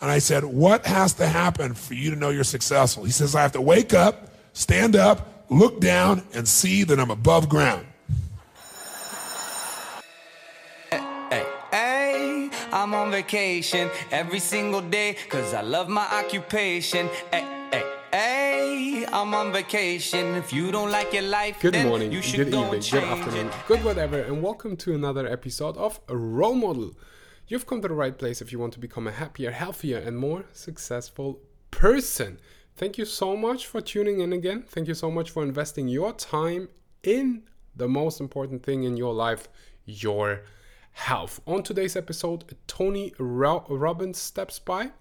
And I said, What has to happen for you to know you're successful? He says, I have to wake up, stand up, look down, and see that I'm above ground. Hey, hey, I'm on vacation every single day because I love my occupation. Hey, hey, hey, I'm on vacation. If you don't like your life, Good then morning, you should good go evening, good afternoon, it. good whatever, and welcome to another episode of Role Model. You've come to the right place if you want to become a happier, healthier, and more successful person. Thank you so much for tuning in again. Thank you so much for investing your time in the most important thing in your life, your health. On today's episode, Tony Ro- Robbins steps by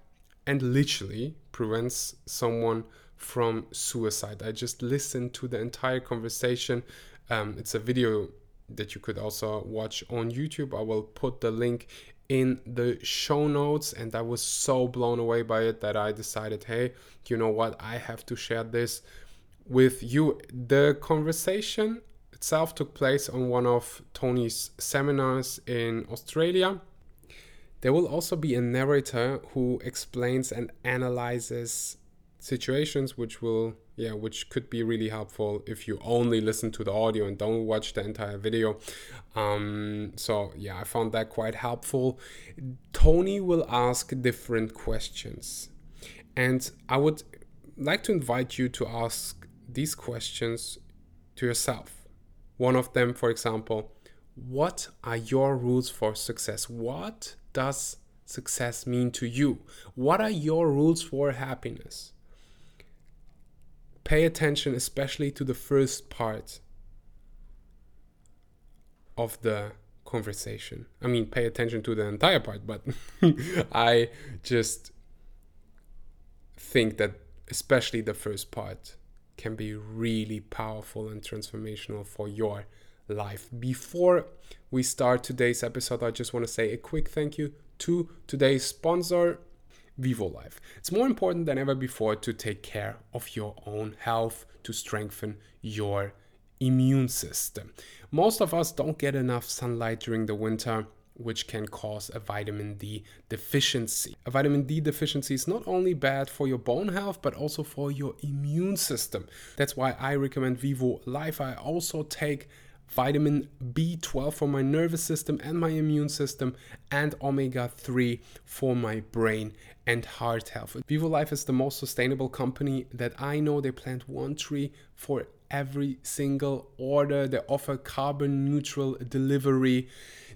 and literally prevents someone from suicide. I just listened to the entire conversation. Um, it's a video that you could also watch on YouTube. I will put the link in the show notes, and I was so blown away by it that I decided, hey, you know what? I have to share this with you. The conversation itself took place on one of Tony's seminars in Australia. There will also be a narrator who explains and analyzes situations which will yeah which could be really helpful if you only listen to the audio and don't watch the entire video. Um, so yeah i found that quite helpful. Tony will ask different questions. And i would like to invite you to ask these questions to yourself. One of them for example what are your rules for success? What does success mean to you? What are your rules for happiness pay attention especially to the first part of the conversation. I mean, pay attention to the entire part, but I just think that especially the first part can be really powerful and transformational for your life. Before we start today's episode, I just want to say a quick thank you to today's sponsor, Vivo Life. It's more important than ever before to take care of your own health, to strengthen your immune system. Most of us don't get enough sunlight during the winter, which can cause a vitamin D deficiency. A vitamin D deficiency is not only bad for your bone health, but also for your immune system. That's why I recommend Vivo Life. I also take vitamin B12 for my nervous system and my immune system, and omega 3 for my brain and heart health. Vivo Life is the most sustainable company that I know. They plant one tree for every single order, they offer carbon neutral delivery.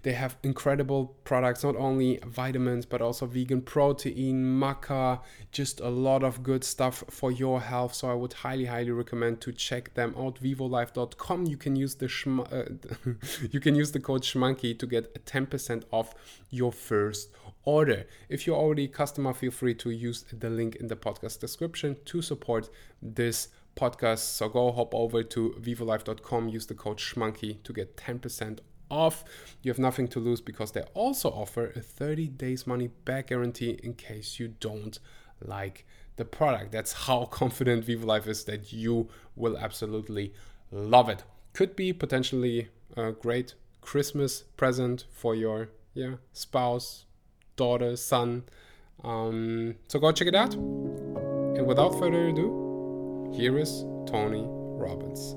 They have incredible products, not only vitamins, but also vegan protein, maca, just a lot of good stuff for your health. So I would highly, highly recommend to check them out. Vivolife.com. You can use the schm- uh, you can use the code SHMONKEY to get 10% off your first order. If you're already a customer, feel free to use the link in the podcast description to support this podcast. So go hop over to vivolife.com, use the code SHMONKEY to get 10% off. You have nothing to lose because they also offer a 30 days money back guarantee in case you don't like the product. That's how confident VivoLife is that you will absolutely love it. Could be potentially a great Christmas present for your yeah spouse, daughter, son. Um, so go check it out. And without further ado, here is Tony Robbins.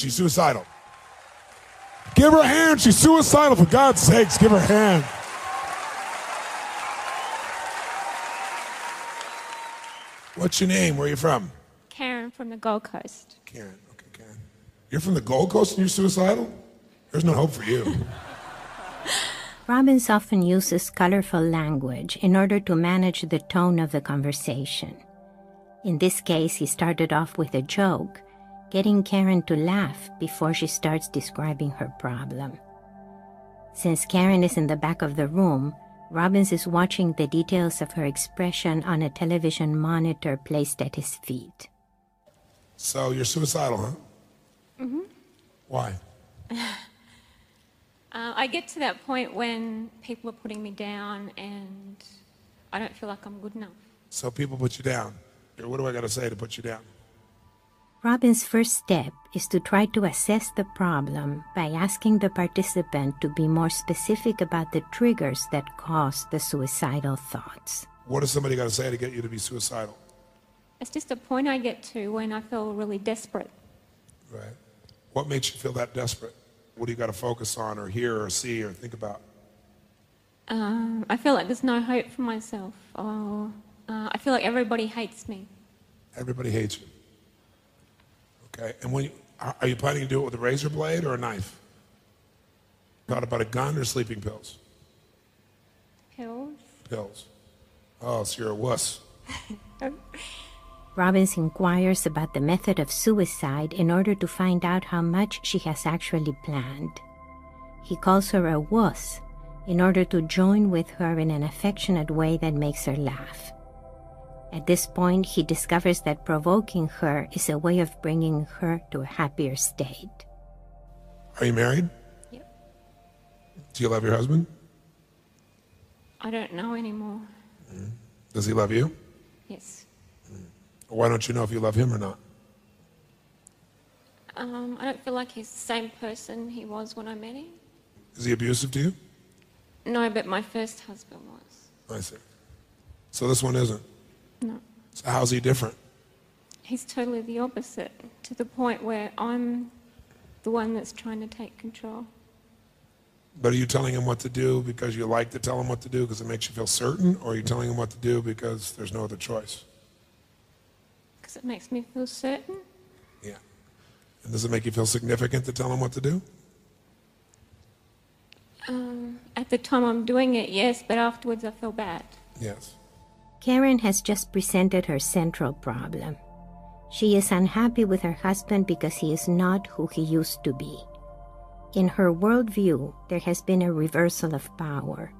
Hand. She's suicidal. Give her a hand. She's suicidal. For God's sakes, give her a hand. What's your name? Where are you from? Karen from the Gold Coast. Karen. Okay, Karen. You're from the Gold Coast and you're suicidal? There's no hope for you. Robbins often uses colorful language in order to manage the tone of the conversation. In this case, he started off with a joke, getting Karen to laugh before she starts describing her problem. Since Karen is in the back of the room, Robbins is watching the details of her expression on a television monitor placed at his feet. So you're suicidal, huh? Mm-hmm. Why? Uh, I get to that point when people are putting me down and I don't feel like I'm good enough. So people put you down. What do I got to say to put you down? Robbins' first step is to try to assess the problem by asking the participant to be more specific about the triggers that cause the suicidal thoughts. What does somebody got to say to get you to be suicidal? It's just a point I get to when I feel really desperate. Right. What makes you feel that desperate? What do you got to focus on or hear or see or think about? Um, I feel like there's no hope for myself. Or uh, I feel like everybody hates me. Everybody hates you. Okay. And when you, are are you planning to do it with a razor blade or a knife? Thought about a gun or sleeping pills? Pills. Pills. Oh, so you're a wuss. Robbins inquires about the method of suicide in order to find out how much she has actually planned. He calls her a wuss in order to join with her in an affectionate way that makes her laugh. At this point, he discovers that provoking her is a way of bringing her to a happier state. Are you married? Yep. Do you love your husband? I don't know anymore. Does he love you? Yes. Why don't you know if you love him or not? Um, I don't feel like he's the same person he was when I met him. Is he abusive to you? No, but my first husband was. I see. So this one isn't. No. So how's he different? He's totally the opposite, to the point where I'm the one that's trying to take control. But are you telling him what to do because you like to tell him what to do because it makes you feel certain, or are you telling him what to do because there's no other choice? Because it makes me feel certain. Yeah. And does it make you feel significant to tell him what to do? Um, at the time I'm doing it, yes, but afterwards I feel bad. Yes. Karen has just presented her central problem. She is unhappy with her husband because he is not who he used to be. In her worldview, there has been a reversal of power.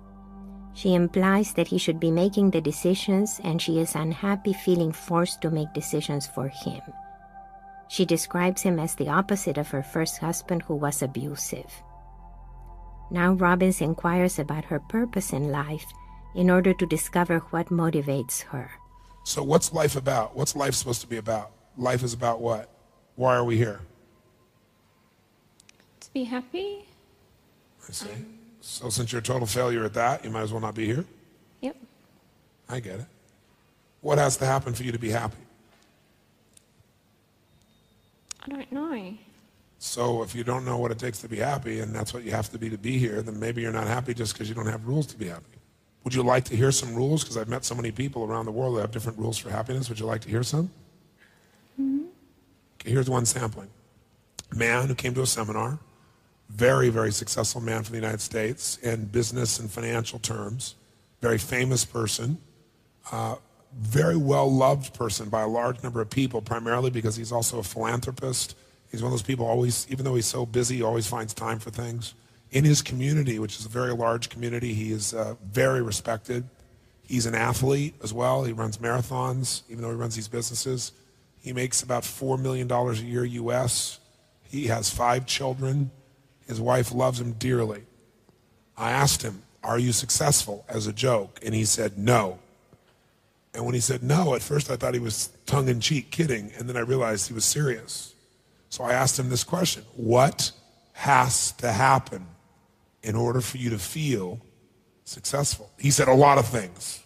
She implies that he should be making the decisions, and she is unhappy feeling forced to make decisions for him. She describes him as the opposite of her first husband, who was abusive. Now Robbins inquires about her purpose in life in order to discover what motivates her. So what's life about? What's life supposed to be about? Life is about what? Why are we here? To be happy? I see. So since you're a total failure at that, you might as well not be here? Yep. I get it. What has to happen for you to be happy? I don't know. So if you don't know what it takes to be happy, and that's what you have to be to be here, then maybe you're not happy just because you don't have rules to be happy. Would you like to hear some rules? Because I've met so many people around the world that have different rules for happiness. Would you like to hear some? Okay, here's one sampling. A man who came to a seminar, very, very successful man from the United States in business and financial terms, very famous person, uh, very well loved person by a large number of people, primarily because he's also a philanthropist. He's one of those people always, even though he's so busy, he always finds time for things. In his community, which is a very large community, he is uh, very respected. He's an athlete as well. He runs marathons, even though he runs these businesses. He makes about $4 million a year US. He has five children. His wife loves him dearly. I asked him, Are you successful as a joke? And he said, No. And when he said no, at first I thought he was tongue in cheek kidding, and then I realized he was serious. So I asked him this question What has to happen in order for you to feel successful? He said, A lot of things.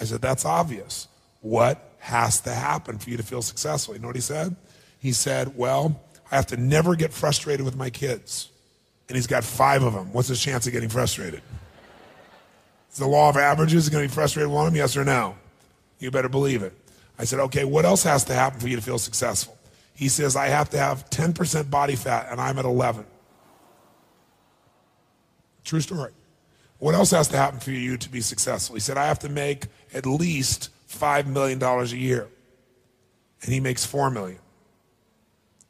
I said, That's obvious. What has to happen for you to feel successful? You know what he said? He said, Well, I have to never get frustrated with my kids. And he's got five of them. What's his chance of getting frustrated? Is the law of averages Is going to be frustrated with one of them? Yes or no? You better believe it. I said, Okay, what else has to happen for you to feel successful? He says, I have to have 10% body fat, and I'm at 11. True story. What else has to happen for you to be successful? He said, I have to make at least $5 million a year. And he makes 4 million.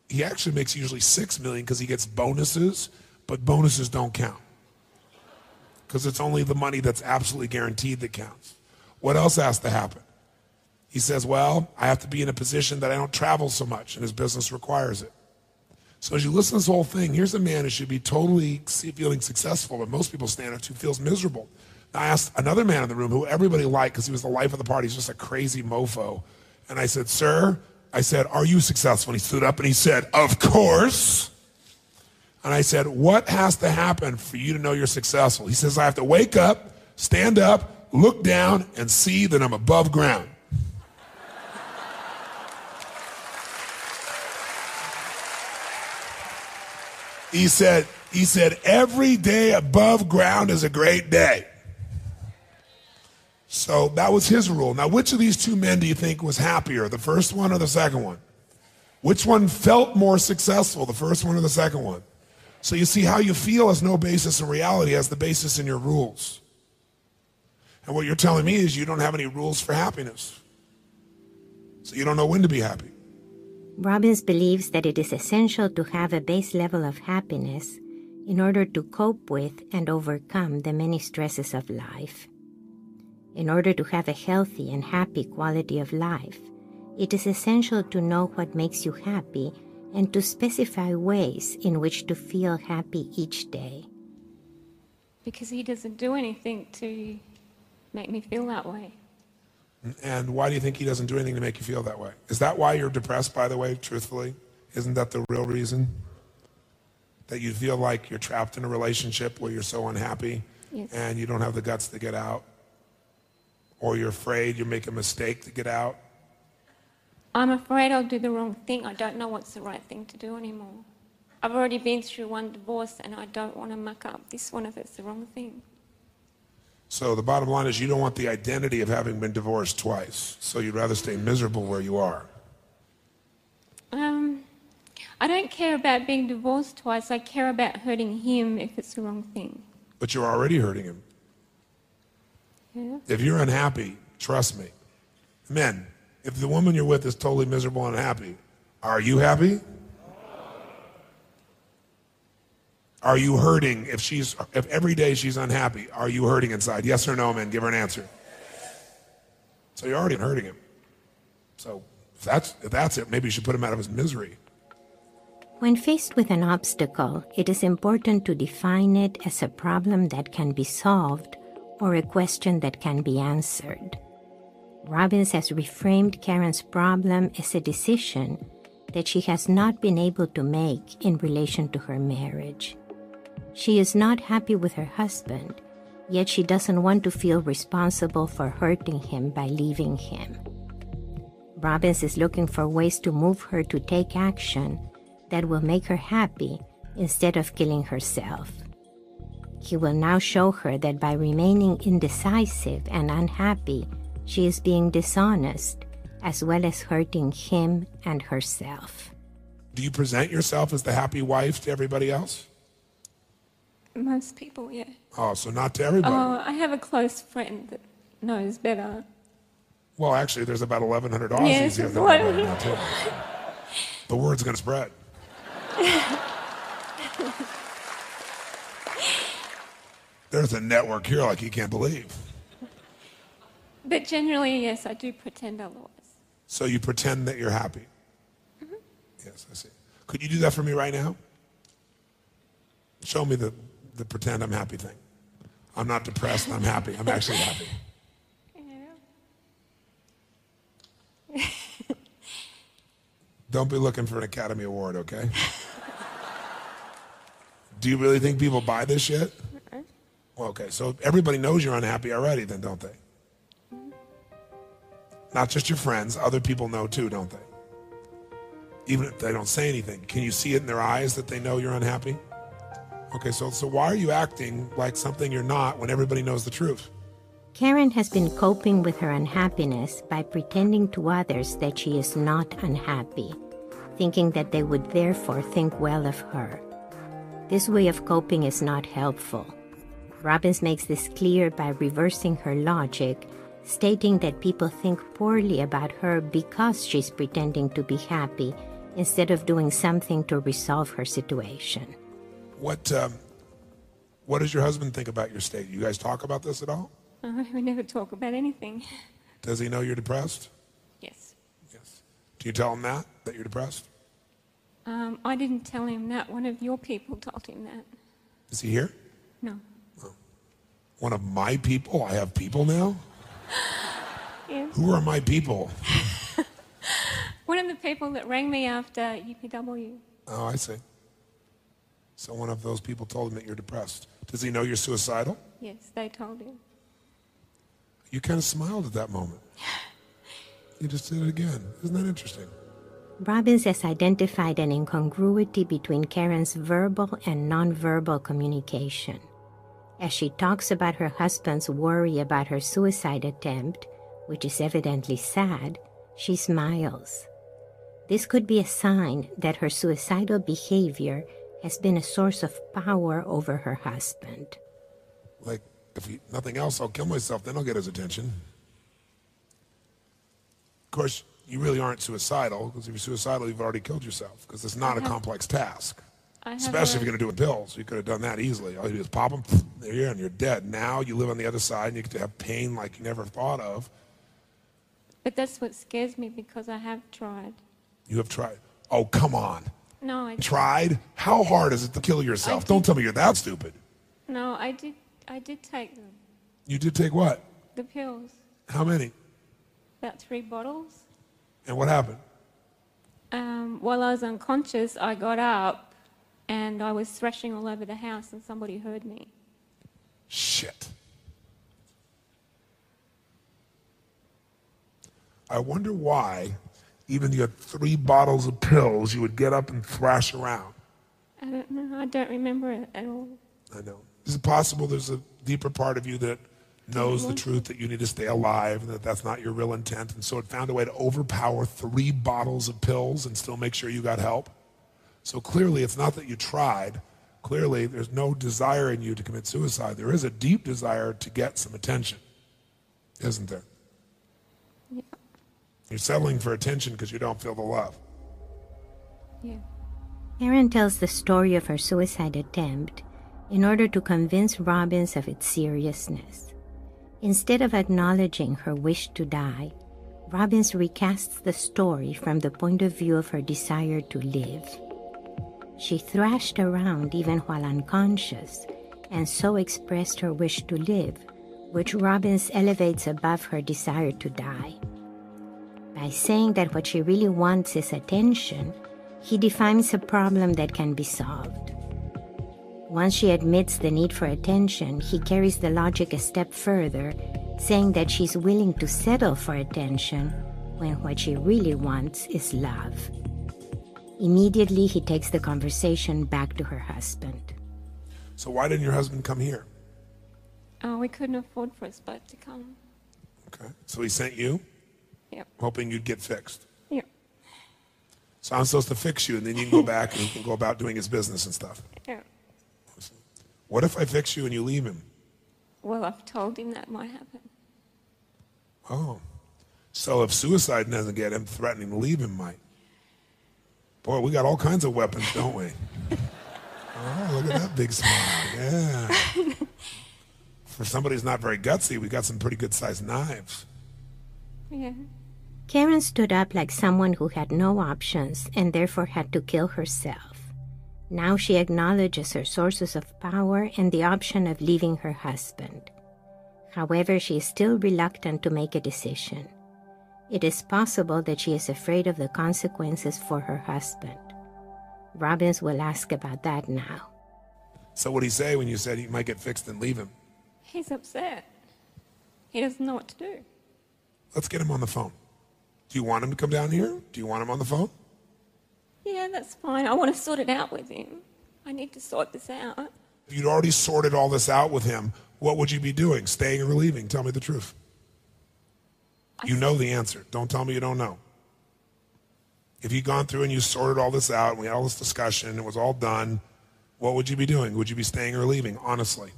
He actually makes usually $6 million because he gets bonuses, but bonuses don't count. Because it's only the money that's absolutely guaranteed that counts. What else has to happen? He says, Well, I have to be in a position that I don't travel so much, and his business requires it. So as you listen to this whole thing, here's a man who should be totally feeling successful, but most people stand up to feels miserable. I asked another man in the room who everybody liked because he was the life of the party. He's just a crazy mofo. And I said, Sir, I said, Are you successful? And he stood up and he said, Of course. And I said, What has to happen for you to know you're successful? He says, I have to wake up, stand up, look down, and see that I'm above ground. He said, he said, every day above ground is a great day. So that was his rule. Now, which of these two men do you think was happier, the first one or the second one? Which one felt more successful, the first one or the second one? So you see, how you feel has no basis in reality, has the basis in your rules. And what you're telling me is you don't have any rules for happiness. So you don't know when to be happy. Robbins believes that it is essential to have a base level of happiness in order to cope with and overcome the many stresses of life. In order to have a healthy and happy quality of life, it is essential to know what makes you happy and to specify ways in which to feel happy each day. Because he doesn't do anything to make me feel that way. And why do you think he doesn't do anything to make you feel that way? Is that why you're depressed, by the way, truthfully? Isn't that the real reason? That you feel like you're trapped in a relationship where you're so unhappy Yes. and you don't have the guts to get out? Or you're afraid you make a mistake to get out? I'm afraid I'll do the wrong thing. I don't know what's the right thing to do anymore. I've already been through one divorce and I don't want to muck up this one if it's the wrong thing. So the bottom line is you don't want the identity of having been divorced twice. So you'd rather stay miserable where you are. Um, I don't care about being divorced twice. I care about hurting him if it's the wrong thing. But you're already hurting him. Yeah. If you're unhappy, trust me. Men, if the woman you're with is totally miserable and unhappy, are you happy? Are you hurting if she's if every day she's unhappy? Are you hurting inside? Yes or no, man? Give her an answer. So you're already hurting him. So if that's if that's it, maybe you should put him out of his misery. When faced with an obstacle, it is important to define it as a problem that can be solved or a question that can be answered. Robbins has reframed Karen's problem as a decision that she has not been able to make in relation to her marriage. She is not happy with her husband, yet she doesn't want to feel responsible for hurting him by leaving him. Robbins is looking for ways to move her to take action that will make her happy instead of killing herself. He will now show her that by remaining indecisive and unhappy, she is being dishonest as well as hurting him and herself. Do you present yourself as the happy wife to everybody else? Most people, yeah. Oh, so not to everybody. Oh, I have a close friend that knows better. well, actually, there's about 1,100 Aussies Yes, here that what- know too. The word's going to spread. There's a network here like you can't believe. But generally, yes, I do pretend otherwise. So you pretend that you're happy. Mm-hmm. Yes, I see. Could you do that for me right now? Show me the, the pretend I'm happy thing. I'm not depressed, I'm happy. I'm actually happy. Don't be looking for an Academy Award, okay? Do you really think people buy this shit? Well, okay, so everybody knows you're unhappy already, then, don't they? Not just your friends, other people know too, don't they? Even if they don't say anything. Can you see it in their eyes that they know you're unhappy? Okay, so, so why are you acting like something you're not when everybody knows the truth? Karen has been coping with her unhappiness by pretending to others that she is not unhappy, thinking that they would therefore think well of her. This way of coping is not helpful. Robbins makes this clear by reversing her logic, stating that people think poorly about her because she's pretending to be happy instead of doing something to resolve her situation. What, um, what does your husband think about your state? You guys talk about this at all? Uh, we never talk about anything. Does he know you're depressed? Yes. Yes. Do you tell him that, that you're depressed? Um, I didn't tell him that. One of your people told him that. Is he here? No. One of my people? I have people now? Yeah. Who are my people? One of the people that rang me after UPW. Oh, I see. So one of those people told him that you're depressed. Does he know you're suicidal? Yes, they told him. You kind of smiled at that moment. You just did it again. Isn't that interesting? Robbins has identified an incongruity between Karen's verbal and nonverbal communication. As she talks about her husband's worry about her suicide attempt, which is evidently sad, she smiles. This could be a sign that her suicidal behavior has been a source of power over her husband. Like, if he, nothing else, I'll kill myself, then I'll get his attention. Of course, you really aren't suicidal, because if you're suicidal, you've already killed yourself, because it's not a complex task. I have Especially if you're going to do it with pills. You could have done that easily. All you do is pop them, there you are, and you're dead. Now you live on the other side, and you get to have pain like you never thought of. But that's what scares me because I have tried. You have tried. Oh, come on. No, I Tried? How hard is it to kill yourself? Don't tell me you're that stupid. no, I did. I did take them. You did take what? The pills, How many? about three bottles. And what happened? Um, while I was unconscious, I got up and I was thrashing all over the house, and somebody heard me. Shit. I wonder why, even you had three bottles of pills, you would get up and thrash around. I don't know. I don't remember it at all. I know. Is it possible there's a deeper part of you that knows the truth that you need to stay alive and that that's not your real intent? And so it found a way to overpower three bottles of pills and still make sure you got help? So clearly, it's not that you tried. Clearly, there's no desire in you to commit suicide. There is a deep desire to get some attention, isn't there? You're settling for attention because you don't feel the love. Yeah. Karen tells the story of her suicide attempt in order to convince Robbins of its seriousness. Instead of acknowledging her wish to die, Robbins recasts the story from the point of view of her desire to live. She thrashed around even while unconscious and so expressed her wish to live, which Robbins elevates above her desire to die. By saying that what she really wants is attention, he defines a problem that can be solved. Once she admits the need for attention, he carries the logic a step further, saying that she's willing to settle for attention when what she really wants is love. Immediately, he takes the conversation back to her husband. So why didn't your husband come here? Oh, we couldn't afford for us both to come. Okay. So he sent you, Yep. hoping you'd get fixed. Yep. So I'm supposed to fix you, and then you can go back and he can go about doing his business and stuff. Yeah. What if I fix you and you leave him? Well, I've told him that might happen. Oh. So if suicide doesn't get him, threatening to leave him might. Boy, we got all kinds of weapons, don't we? Oh, look at that big smile. Yeah. For somebody who's not very gutsy, we got some pretty good sized knives. Yeah. Karen stood up like someone who had no options and therefore had to kill herself. Now she acknowledges her sources of power and the option of leaving her husband. However, she is still reluctant to make a decision. It is possible that she is afraid of the consequences for her husband. Robbins will ask about that now. So what did he say when you said he might get fixed and leave him? He's upset. He doesn't know what to do. Let's get him on the phone. Do you want him to come down here? Do you want him on the phone? Yeah, that's fine. I want to sort it out with him. I need to sort this out. If you'd already sorted all this out with him, what would you be doing? Staying or leaving? Tell me the truth. You know the answer. Don't tell me you don't know. If you'd gone through and you sorted all this out and we had all this discussion and it was all done, what would you be doing? Would you be staying or leaving? Honestly.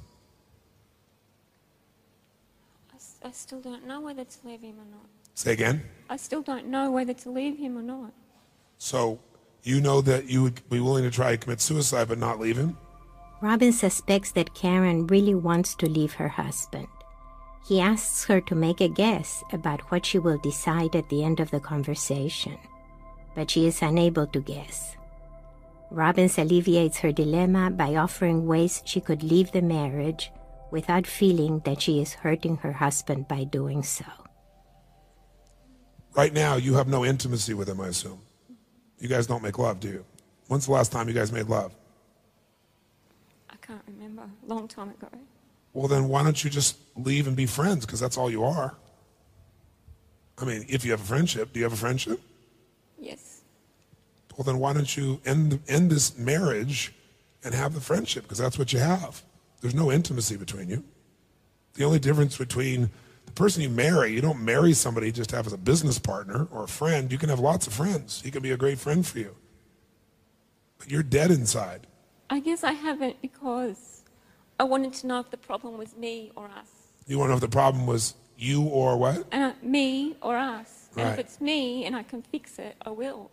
I still don't know whether to leave him or not. Say again. I still don't know whether to leave him or not. So you know that you would be willing to try to commit suicide but not leave him? Robbins suspects that Karen really wants to leave her husband. He asks her to make a guess about what she will decide at the end of the conversation, but she is unable to guess. Robbins alleviates her dilemma by offering ways she could leave the marriage without feeling that she is hurting her husband by doing so. Right now, you have no intimacy with him, I assume. You guys don't make love, do you? When's the last time you guys made love? I can't remember. Long time ago. Well, then why don't you just leave and be friends? Because that's all you are. I mean, if you have a friendship, do you have a friendship? Yes. Well, then why don't you end, end this marriage and have the friendship? Because that's what you have. There's no intimacy between you. The only difference between the person you marry, you don't marry somebody just to have as a business partner or a friend. You can have lots of friends. He can be a great friend for you. But you're dead inside. I guess I haven't because I wanted to know if the problem was me or us. You want to know if the problem was you or what? Uh, me or us. And if it's me and I can fix it, I will.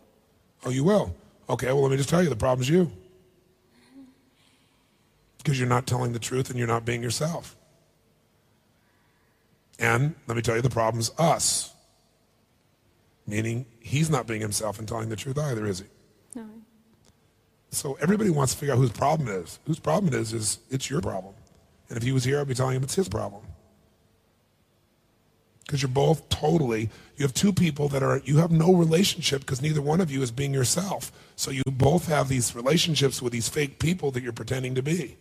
Oh, you will. Okay, well, let me just tell you the problem's you. Because you're not telling the truth and you're not being yourself. And let me tell you the problem's us. Meaning he's not being himself and telling the truth either, is he? No. So everybody wants to figure out whose problem it is. Whose problem it is, is it's your problem. And if he was here, I'd be telling him it's his problem. Because you're both totally, you have two people that are, you have no relationship because neither one of you is being yourself. So you both have these relationships with these fake people that you're pretending to be.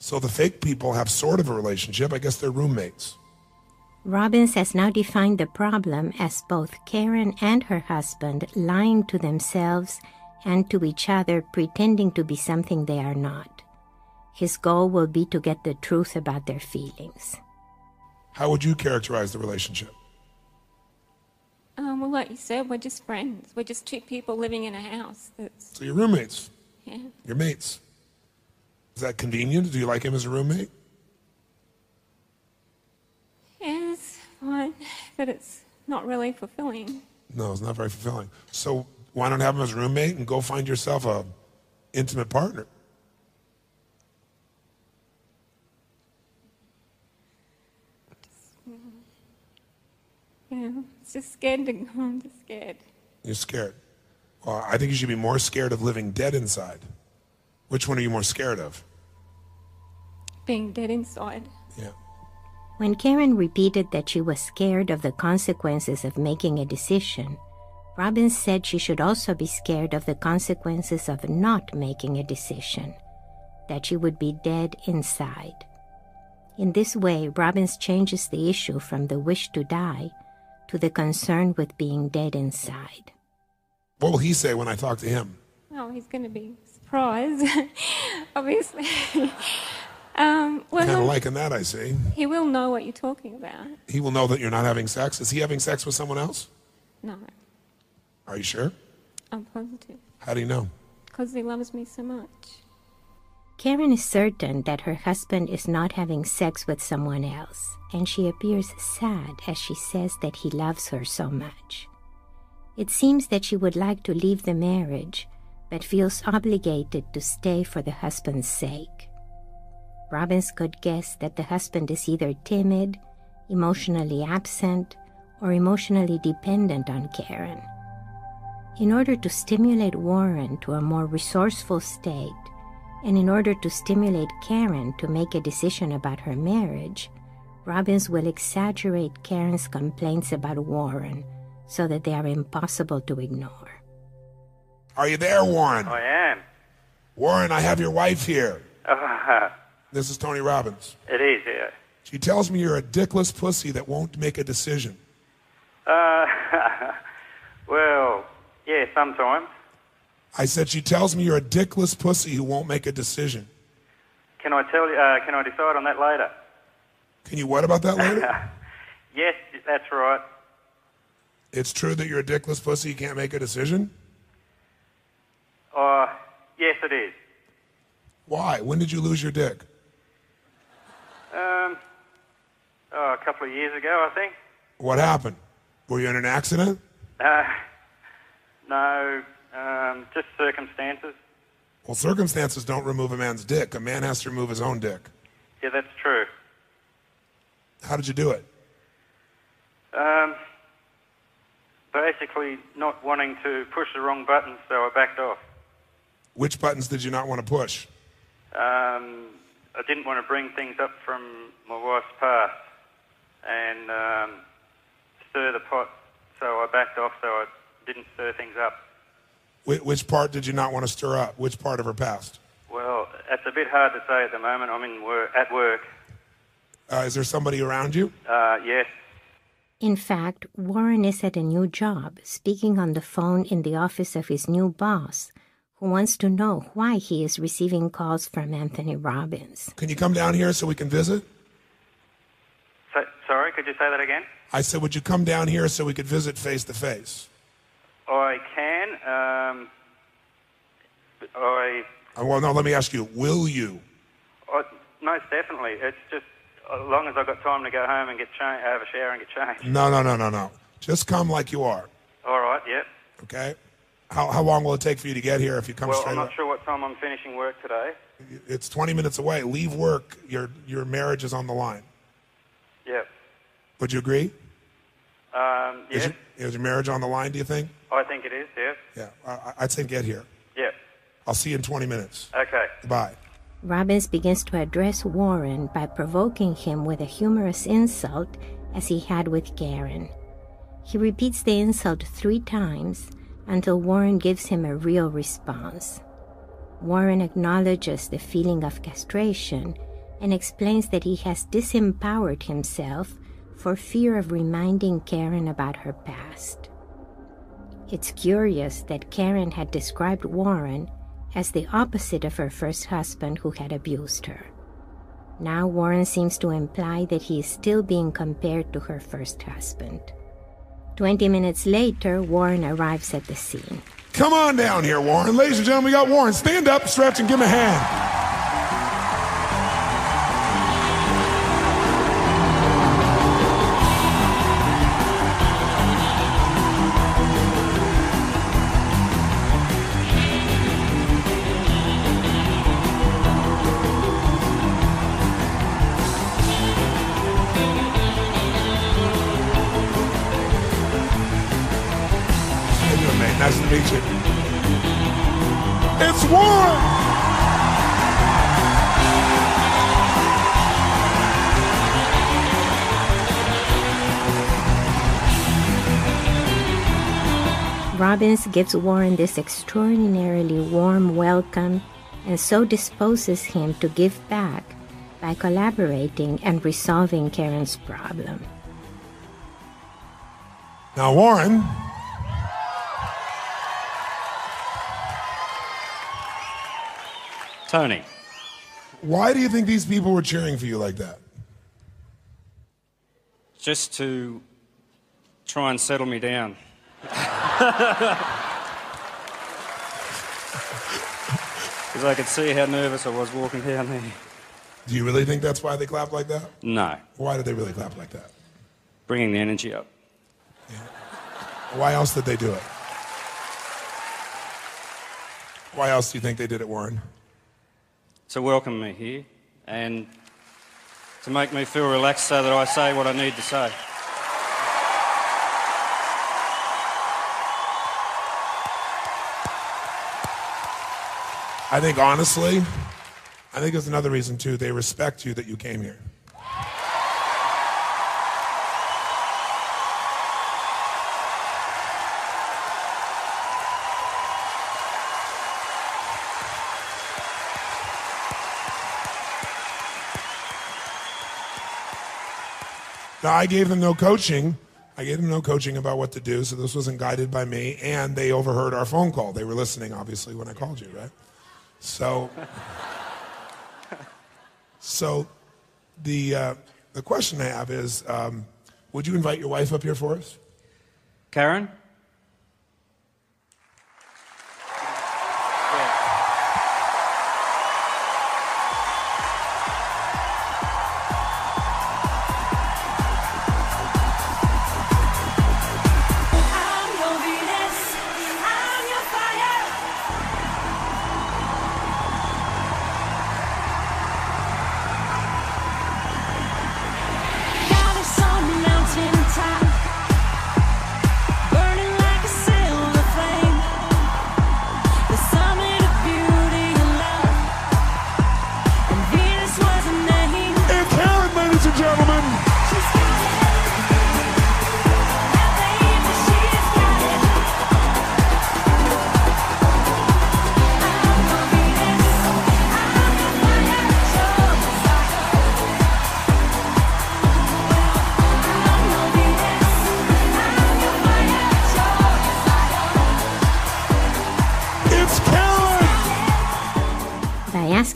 So the fake people have sort of a relationship. I guess they're roommates. Robbins has now defined the problem as both Karen and her husband lying to themselves and to each other, pretending to be something they are not. His goal will be to get the truth about their feelings. How would you characterize the relationship? Um, well, like you said, we're just friends. We're just two people living in a house. That's So you're roommates. yeah. You're mates. Is that convenient? Do you like him as a roommate? It's fine, but it's not really fulfilling. No, it's not very fulfilling. So why not have him as a roommate and go find yourself a intimate partner? Yeah, it's just scared to go. I'm just scared. You're scared. Well, I think you should be more scared of living dead inside. Which one are you more scared of? Being dead inside. Yeah. When Karen repeated that she was scared of the consequences of making a decision, Robbins said she should also be scared of the consequences of not making a decision, that she would be dead inside. In this way, Robbins changes the issue from the wish to die to the concern with being dead inside. What will he say when I talk to him? Oh, he's going to be surprised, obviously. um, well, Kind of liking that, I see. he will know what you're talking about. He will know that you're not having sex. Is he having sex with someone else? No, Are you sure? I'm positive. How do you know? Because he loves me so much. Karen is certain that her husband is not having sex with someone else, and she appears sad as she says that he loves her so much. It seems that she would like to leave the marriage, but feels obligated to stay for the husband's sake. Robbins could guess that the husband is either timid, emotionally absent, or emotionally dependent on Karen. In order to stimulate Warren to a more resourceful state, and in order to stimulate Karen to make a decision about her marriage, Robbins will exaggerate Karen's complaints about Warren so that they are impossible to ignore. Are you there, Warren? I am. Warren, I have your wife here. Uh, This is Tony Robbins. it is, yeah. She tells me you're a dickless pussy that won't make a decision. Uh, well, yeah, sometimes. I said she tells me you're a dickless pussy who won't make a decision. Can I tell you? Uh, can I decide on that later? Can you what about that later? Yes, that's right. it's true that you're a dickless pussy, you can't make a decision? Uh, yes, it is. Why? When did you lose your dick? Um, oh, a couple of years ago, I think. What happened? Were you in an accident? Uh, no, um, just circumstances. Well, circumstances don't remove a man's dick. A man has to remove his own dick. Yeah, that's true. How did you do it? Um, basically, not wanting to push the wrong button, so I backed off. Which buttons did you not want to push? Um, I didn't want to bring things up from my wife's past and um, stir the pot so I backed off so I didn't stir things up. Wh- which part did you not want to stir up? Which part of her past? Well, it's a bit hard to say at the moment. I'm in work, at work. Uh, is there somebody around you? Uh, yes. In fact, Warren is at a new job, speaking on the phone in the office of his new boss, who wants to know why he is receiving calls from Anthony Robbins. Can you come down here so we can visit? So, sorry, could you say that again? I said, would you come down here so we could visit face to face? I can. Um, I, Uh, Well, no, let me ask you, will you? I, most definitely. It's just as long as I've got time to go home and get cha- have a shower and get changed. No, no, no, no, no. Just come like you are, All right, yep. okay? How, how long will it take for you to get here if you come Well, straight I'm not up? sure what time I'm finishing work today. It's 20 minutes away. Leave work. Your, your marriage is on the line. Yep. Would you agree? Um, Is, your, is your marriage on the line, do you think? I think it is, yes. Yeah, I, I- I'd say get here. Yep. I'll see you in 20 minutes. Okay. Goodbye. Robbins begins to address Warren by provoking him with a humorous insult as he had with Karen. He repeats the insult three times until Warren gives him a real response. Warren acknowledges the feeling of castration and explains that he has disempowered himself for fear of reminding Karen about her past. It's curious that Karen had described Warren as the opposite of her first husband who had abused her. Now Warren seems to imply that he is still being compared to her first husband. Twenty minutes later, Warren arrives at the scene. Come on down here, Warren. Ladies and gentlemen, we got Warren. Stand up, stretch, and give him a hand. Robbins gives Warren this extraordinarily warm welcome and so disposes him to give back by collaborating and resolving Karen's problem. Now, Warren, Tony, why do you think these people were cheering for you like that? just to try and settle me down. Because I could see how nervous I was walking down there. Do you really think that's why they clap like that? No, Why did they really clap like that? bringing the energy up. Why else did they do it? Why else do you think they did it, Warren? To welcome me here and to make me feel relaxed so that I say what I need to say. I think honestly, I think there's another reason too. They respect you that you came here. Now, I gave them no coaching. I gave them no coaching about what to do, so this wasn't guided by me. And they overheard our phone call. They were listening, obviously, when I called you, right? So, so the uh, the question I have is, um, would you invite your wife up here for us? Karen?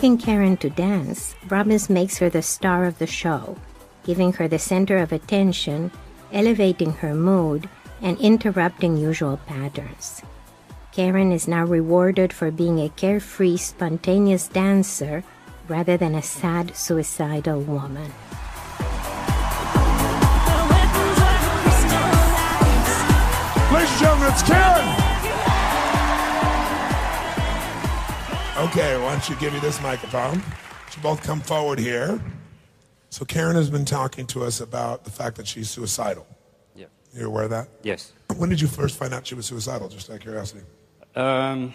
Asking Karen to dance, Robbins makes her the star of the show, giving her the center of attention, elevating her mood, and interrupting usual patterns. Karen is now rewarded for being a carefree, spontaneous dancer rather than a sad, suicidal woman. Ladies and gentlemen, it's Karen. Okay, why don't you give me this microphone? You both come forward here. So Karen has been talking to us about the fact that she's suicidal. Yeah. You're aware of that? Yes. When did you first find out she was suicidal? Just out of curiosity. Um,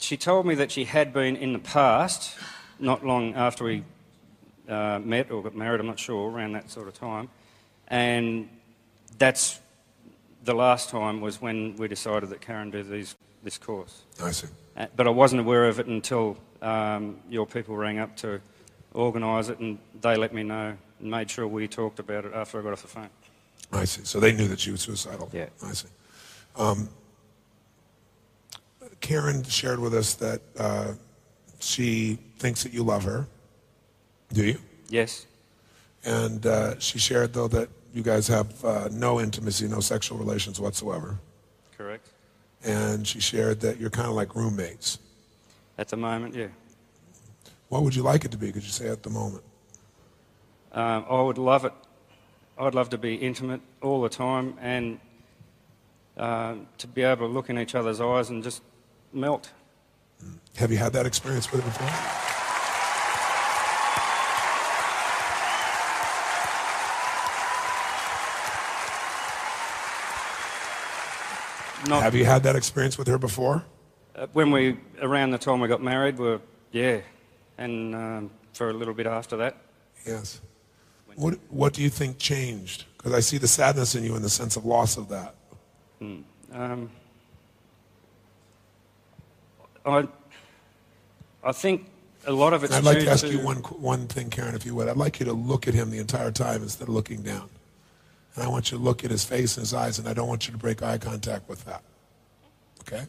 she told me that she had been in the past, not long after we uh, met or got married, I'm not sure, around that sort of time. And that's the last time was when we decided that Karen do these, this course. I see. But I wasn't aware of it until um, your people rang up to organise it and they let me know and made sure we talked about it after I got off the phone. I see. So they knew that she was suicidal. Yeah. I see. Um, Karen shared with us that uh, she thinks that you love her. Do you? Yes? And uh, she shared, though, that you guys have uh, no intimacy, no sexual relations whatsoever. Correct? And she shared that you're kind of like roommates. At the moment, yeah. What would you like it to be? Could you say at the moment? Um, I would love it. I'd love to be intimate all the time and um to be able to look in each other's eyes and just melt. Have you had that experience with it before? Not Have you had that experience with her before? uh, when we around the time we got married. We're yeah, and um, for a little bit after that. Yes. What, what do you think changed? Because I see the sadness in you and the sense of loss of that. Um, I I think a lot of it's. I'd like to ask you one, one thing, Karen, if you would. I'd like you to look at him the entire time instead of looking down. And I want you to look at his face and his eyes, and I don't want you to break eye contact with that. Okay?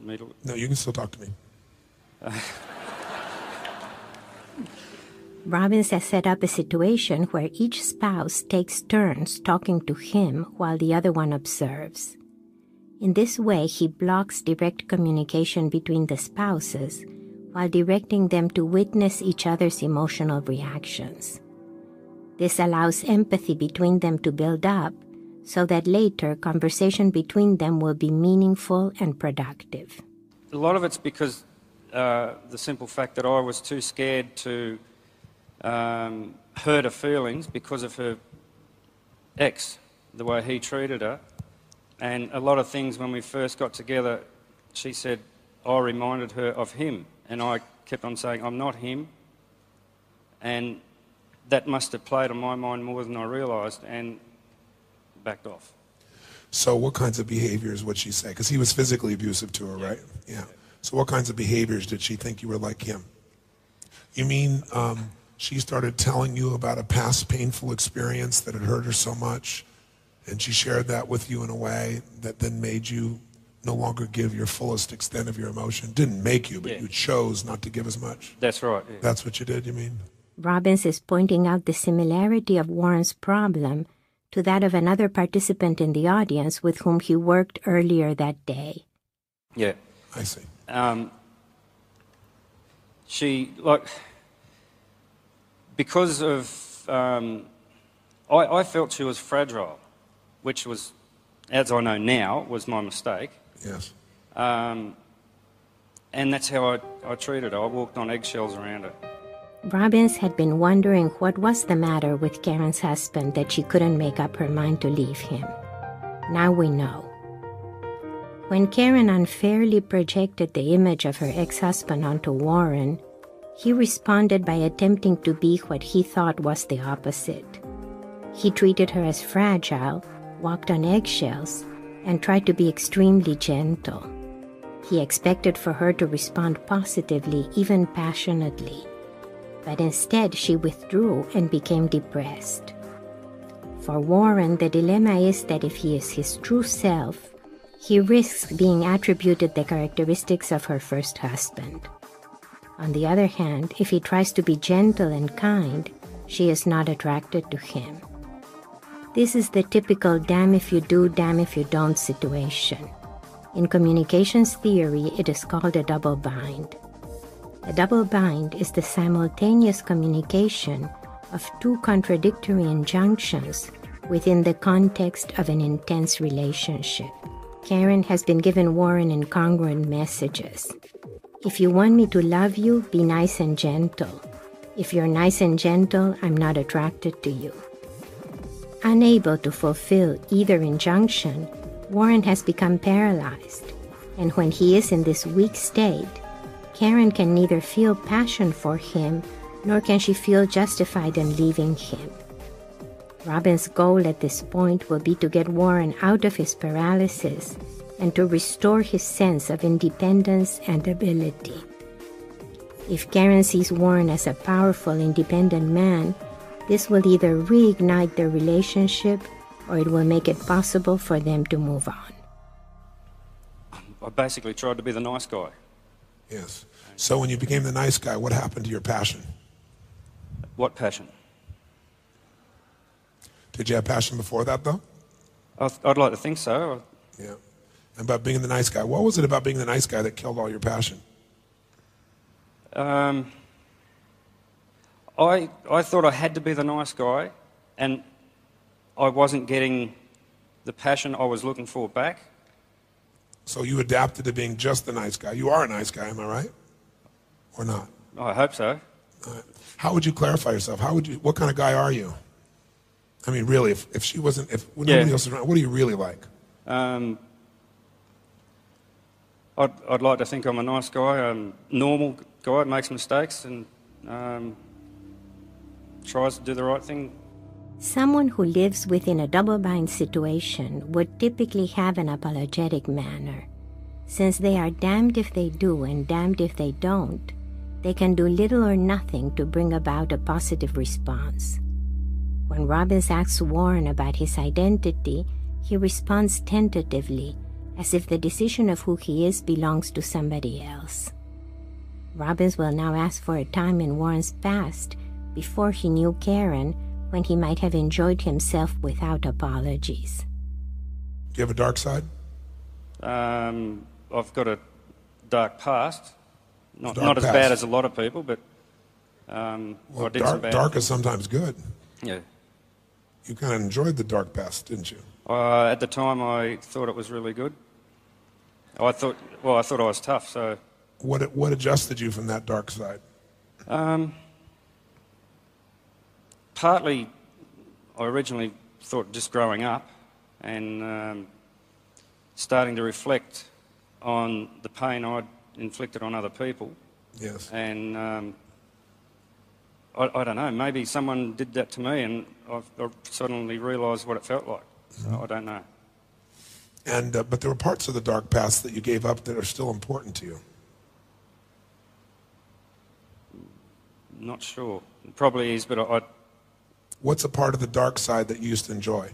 Middle- No, you can still talk to me. Robbins has set up a situation where each spouse takes turns talking to him while the other one observes. In this way, he blocks direct communication between the spouses while directing them to witness each other's emotional reactions. This allows empathy between them to build up so that later conversation between them will be meaningful and productive. A lot of it's because uh, the simple fact that I was too scared to um, hurt her feelings because of her ex, the way he treated her. And a lot of things when we first got together, she said, I reminded her of him. And I kept on saying, I'm not him. And that must have played on my mind more than I realised and backed off. So, what kinds of behaviors would she say? Because he was physically abusive to her, right? Yeah. So, what kinds of behaviors did she think you were like him? You mean um, she started telling you about a past painful experience that had hurt her so much, and she shared that with you in a way that then made you no longer give your fullest extent of your emotion? Didn't make you, but Yeah. you chose not to give as much. That's right. yeah. That's what you did, you mean? Robbins is pointing out the similarity of Warren's problem to that of another participant in the audience with whom he worked earlier that day. yeah. I see. um, she like because of um, I, I felt she was fragile, which was, as I know now, was my mistake. Yes. Um, and that's how I, I treated her. I walked on eggshells around her. Robbins had been wondering what was the matter with Karen's husband that she couldn't make up her mind to leave him. Now we know. When Karen unfairly projected the image of her ex husband onto Warren, he responded by attempting to be what he thought was the opposite. He treated her as fragile, walked on eggshells, and tried to be extremely gentle. He expected for her to respond positively, even passionately but instead she withdrew and became depressed. For Warren, the dilemma is that if he is his true self, he risks being attributed the characteristics of her first husband. On the other hand, if he tries to be gentle and kind, she is not attracted to him. This is the typical damn if you do, damn if you don't situation. In communications theory, it is called a double bind. A double bind is the simultaneous communication of two contradictory injunctions within the context of an intense relationship. Karen has been given Warren incongruent messages. If you want me to love you, be nice and gentle. If you're nice and gentle, I'm not attracted to you. Unable to fulfill either injunction, Warren has become paralyzed, and when he is in this weak state, Karen can neither feel passion for him nor can she feel justified in leaving him. Robbins' goal at this point will be to get Warren out of his paralysis and to restore his sense of independence and ability. If Karen sees Warren as a powerful, independent man, this will either reignite their relationship or it will make it possible for them to move on. I basically tried to be the nice guy. Yes. So when you became the nice guy, what happened to your passion? What passion? Did you have passion before that, though? I'd like to think so. Yeah. And about being the nice guy. What was it about being the nice guy that killed all your passion? Um, I, I thought I had to be the nice guy, and I wasn't getting the passion I was looking for back. So you adapted to being just the nice guy. You are a nice guy, am I right? Or not? I hope so. All right. How would you clarify yourself? How would you? What kind of guy are you? I mean, really, if, if she wasn't, if when Yeah. nobody else is around, what are you really like? Um, I'd, I'd like to think I'm a nice guy, a normal guy, makes mistakes and um, tries to do the right thing. Someone who lives within a double bind situation would typically have an apologetic manner. Since they are damned if they do and damned if they don't, they can do little or nothing to bring about a positive response. When Robbins asks Warren about his identity, he responds tentatively, as if the decision of who he is belongs to somebody else. Robbins will now ask for a time in Warren's past before he knew Karen when he might have enjoyed himself without apologies. Do you have a dark side? Um, I've got a dark past, not, not as bad as a lot of people, but um, Well, dark, dark is sometimes good. Yeah. You kind of enjoyed the dark past, didn't you? Uh, at the time, I thought it was really good. I thought, well, I thought I was tough, so What what adjusted you from that dark side? Um, partly, I originally thought just growing up and um, starting to reflect on the pain I'd inflicted on other people. Yes. And um, I, I don't know, maybe someone did that to me and I've, I've suddenly realised what it felt like. So I don't know. And uh, but there were parts of the dark past that you gave up that are still important to you. Not sure. It probably is, but I, I, What's a part of the dark side that you used to enjoy?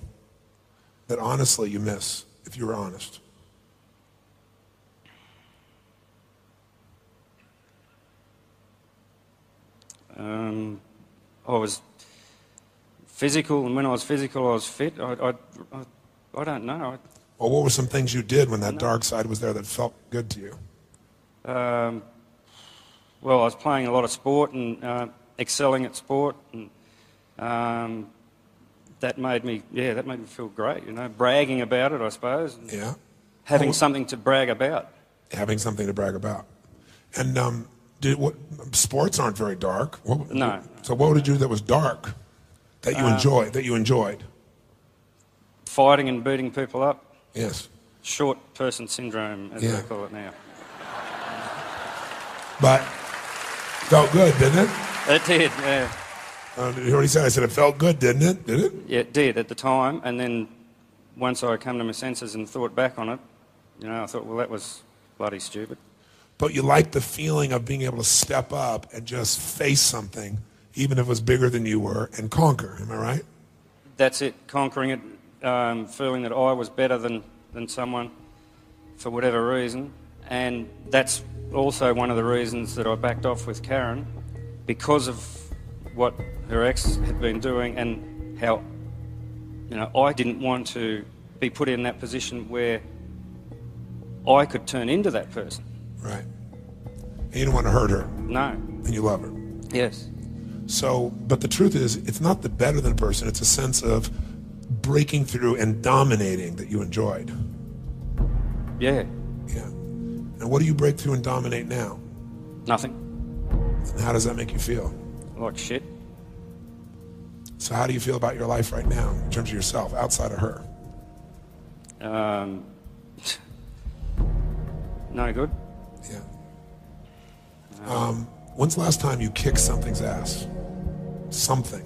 That honestly you miss, if you were honest. Um, I was physical, and when I was physical, I was fit. I, I, I, I don't know. Or what were some things you did when that dark side was there that felt good to you? Um, well, I was playing a lot of sport and uh, excelling at sport, and um, that made me, yeah, that made me feel great. You know, bragging about it, I suppose. Yeah. Having Oh. something to brag about. Having something to brag about. And um, did what? Sports aren't very dark. What, No. So what did you do that was dark that you Uh, enjoyed? That you enjoyed? Fighting and beating people up. Yes. Short person syndrome, as Yeah. they call it now. But felt good, didn't it? It did, yeah. Uh, you already said. I said it felt good, didn't it? Did it? Yeah, it did at the time, and then once I came to my senses and thought back on it, you know, I thought, well, that was bloody stupid. But you like the feeling of being able to step up and just face something, even if it was bigger than you were, and conquer. Am I right? That's it, conquering it, um, feeling that I was better than, than someone for whatever reason, And that's also one of the reasons that I backed off with Karen because of what her ex had been doing and how, you know, I didn't want to be put in that position where I could turn into that person. Right. And you don't want to hurt her, No. and you love her. Yes. So, but the truth is, it's not the better than person, it's a sense of breaking through and dominating that you enjoyed. Yeah. Yeah. And what do you break through and dominate now? Nothing. And how does that make you feel? Like shit. So, how do you feel about your life right now in terms of yourself, outside of her? Um, no good. Yeah. Um, when's the last time you kicked something's ass? Something.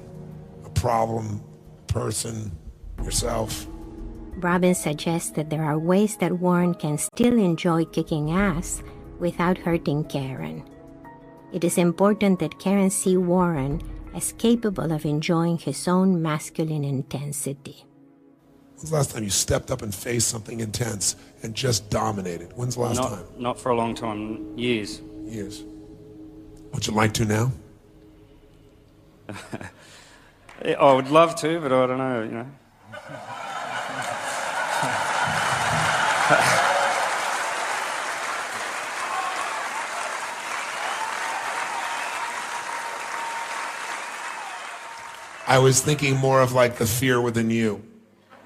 A problem, person, yourself. Robbins suggests that there are ways that Warren can still enjoy kicking ass without hurting Karen. It is important that Karen see Warren as capable of enjoying his own masculine intensity. When's the last time you stepped up and faced something intense and just dominated? When's the last not, time? not for a long time. Years. Years. Would you like to now? I would love to, but I don't know, you know. I was thinking more of like the fear within you.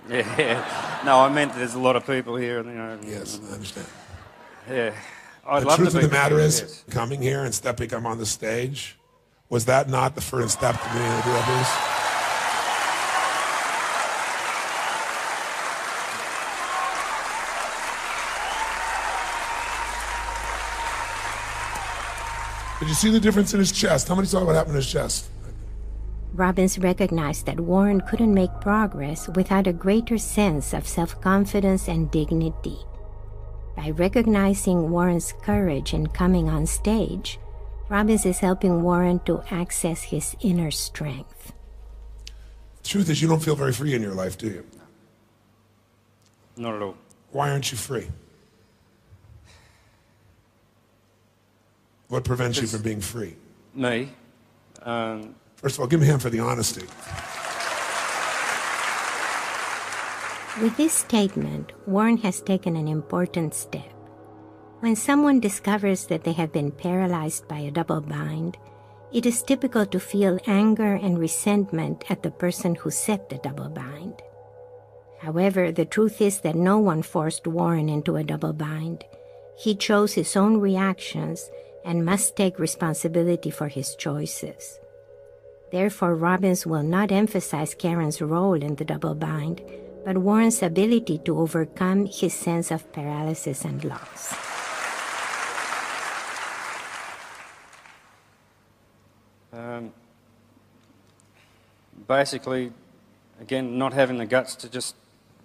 Yeah. No, I meant there's a lot of people here, and, you know. Yes, I understand. Yeah. I'd the love truth to of the matter is, yes. coming here and stepping up on the stage, was that not the first step to being able to do this? Did you see the difference in his chest? How many saw what happened in his chest? Robbins recognized that Warren couldn't make progress without a greater sense of self confidence and dignity. By recognizing Warren's courage in coming on stage, Robbins is helping Warren to access his inner strength. Truth is, you don't feel very free in your life, do you? Not at all. Why aren't you free? What prevents you from being free? Me. Um, First of all, give him a hand for the honesty. With this statement, Warren has taken an important step. When someone discovers that they have been paralyzed by a double bind, it is typical to feel anger and resentment at the person who set the double bind. However, the truth is that no one forced Warren into a double bind. He chose his own reactions and must take responsibility for his choices. Therefore, Robbins will not emphasize Karen's role in the double bind, but Warren's ability to overcome his sense of paralysis and loss. um, basically, again, not having the guts to just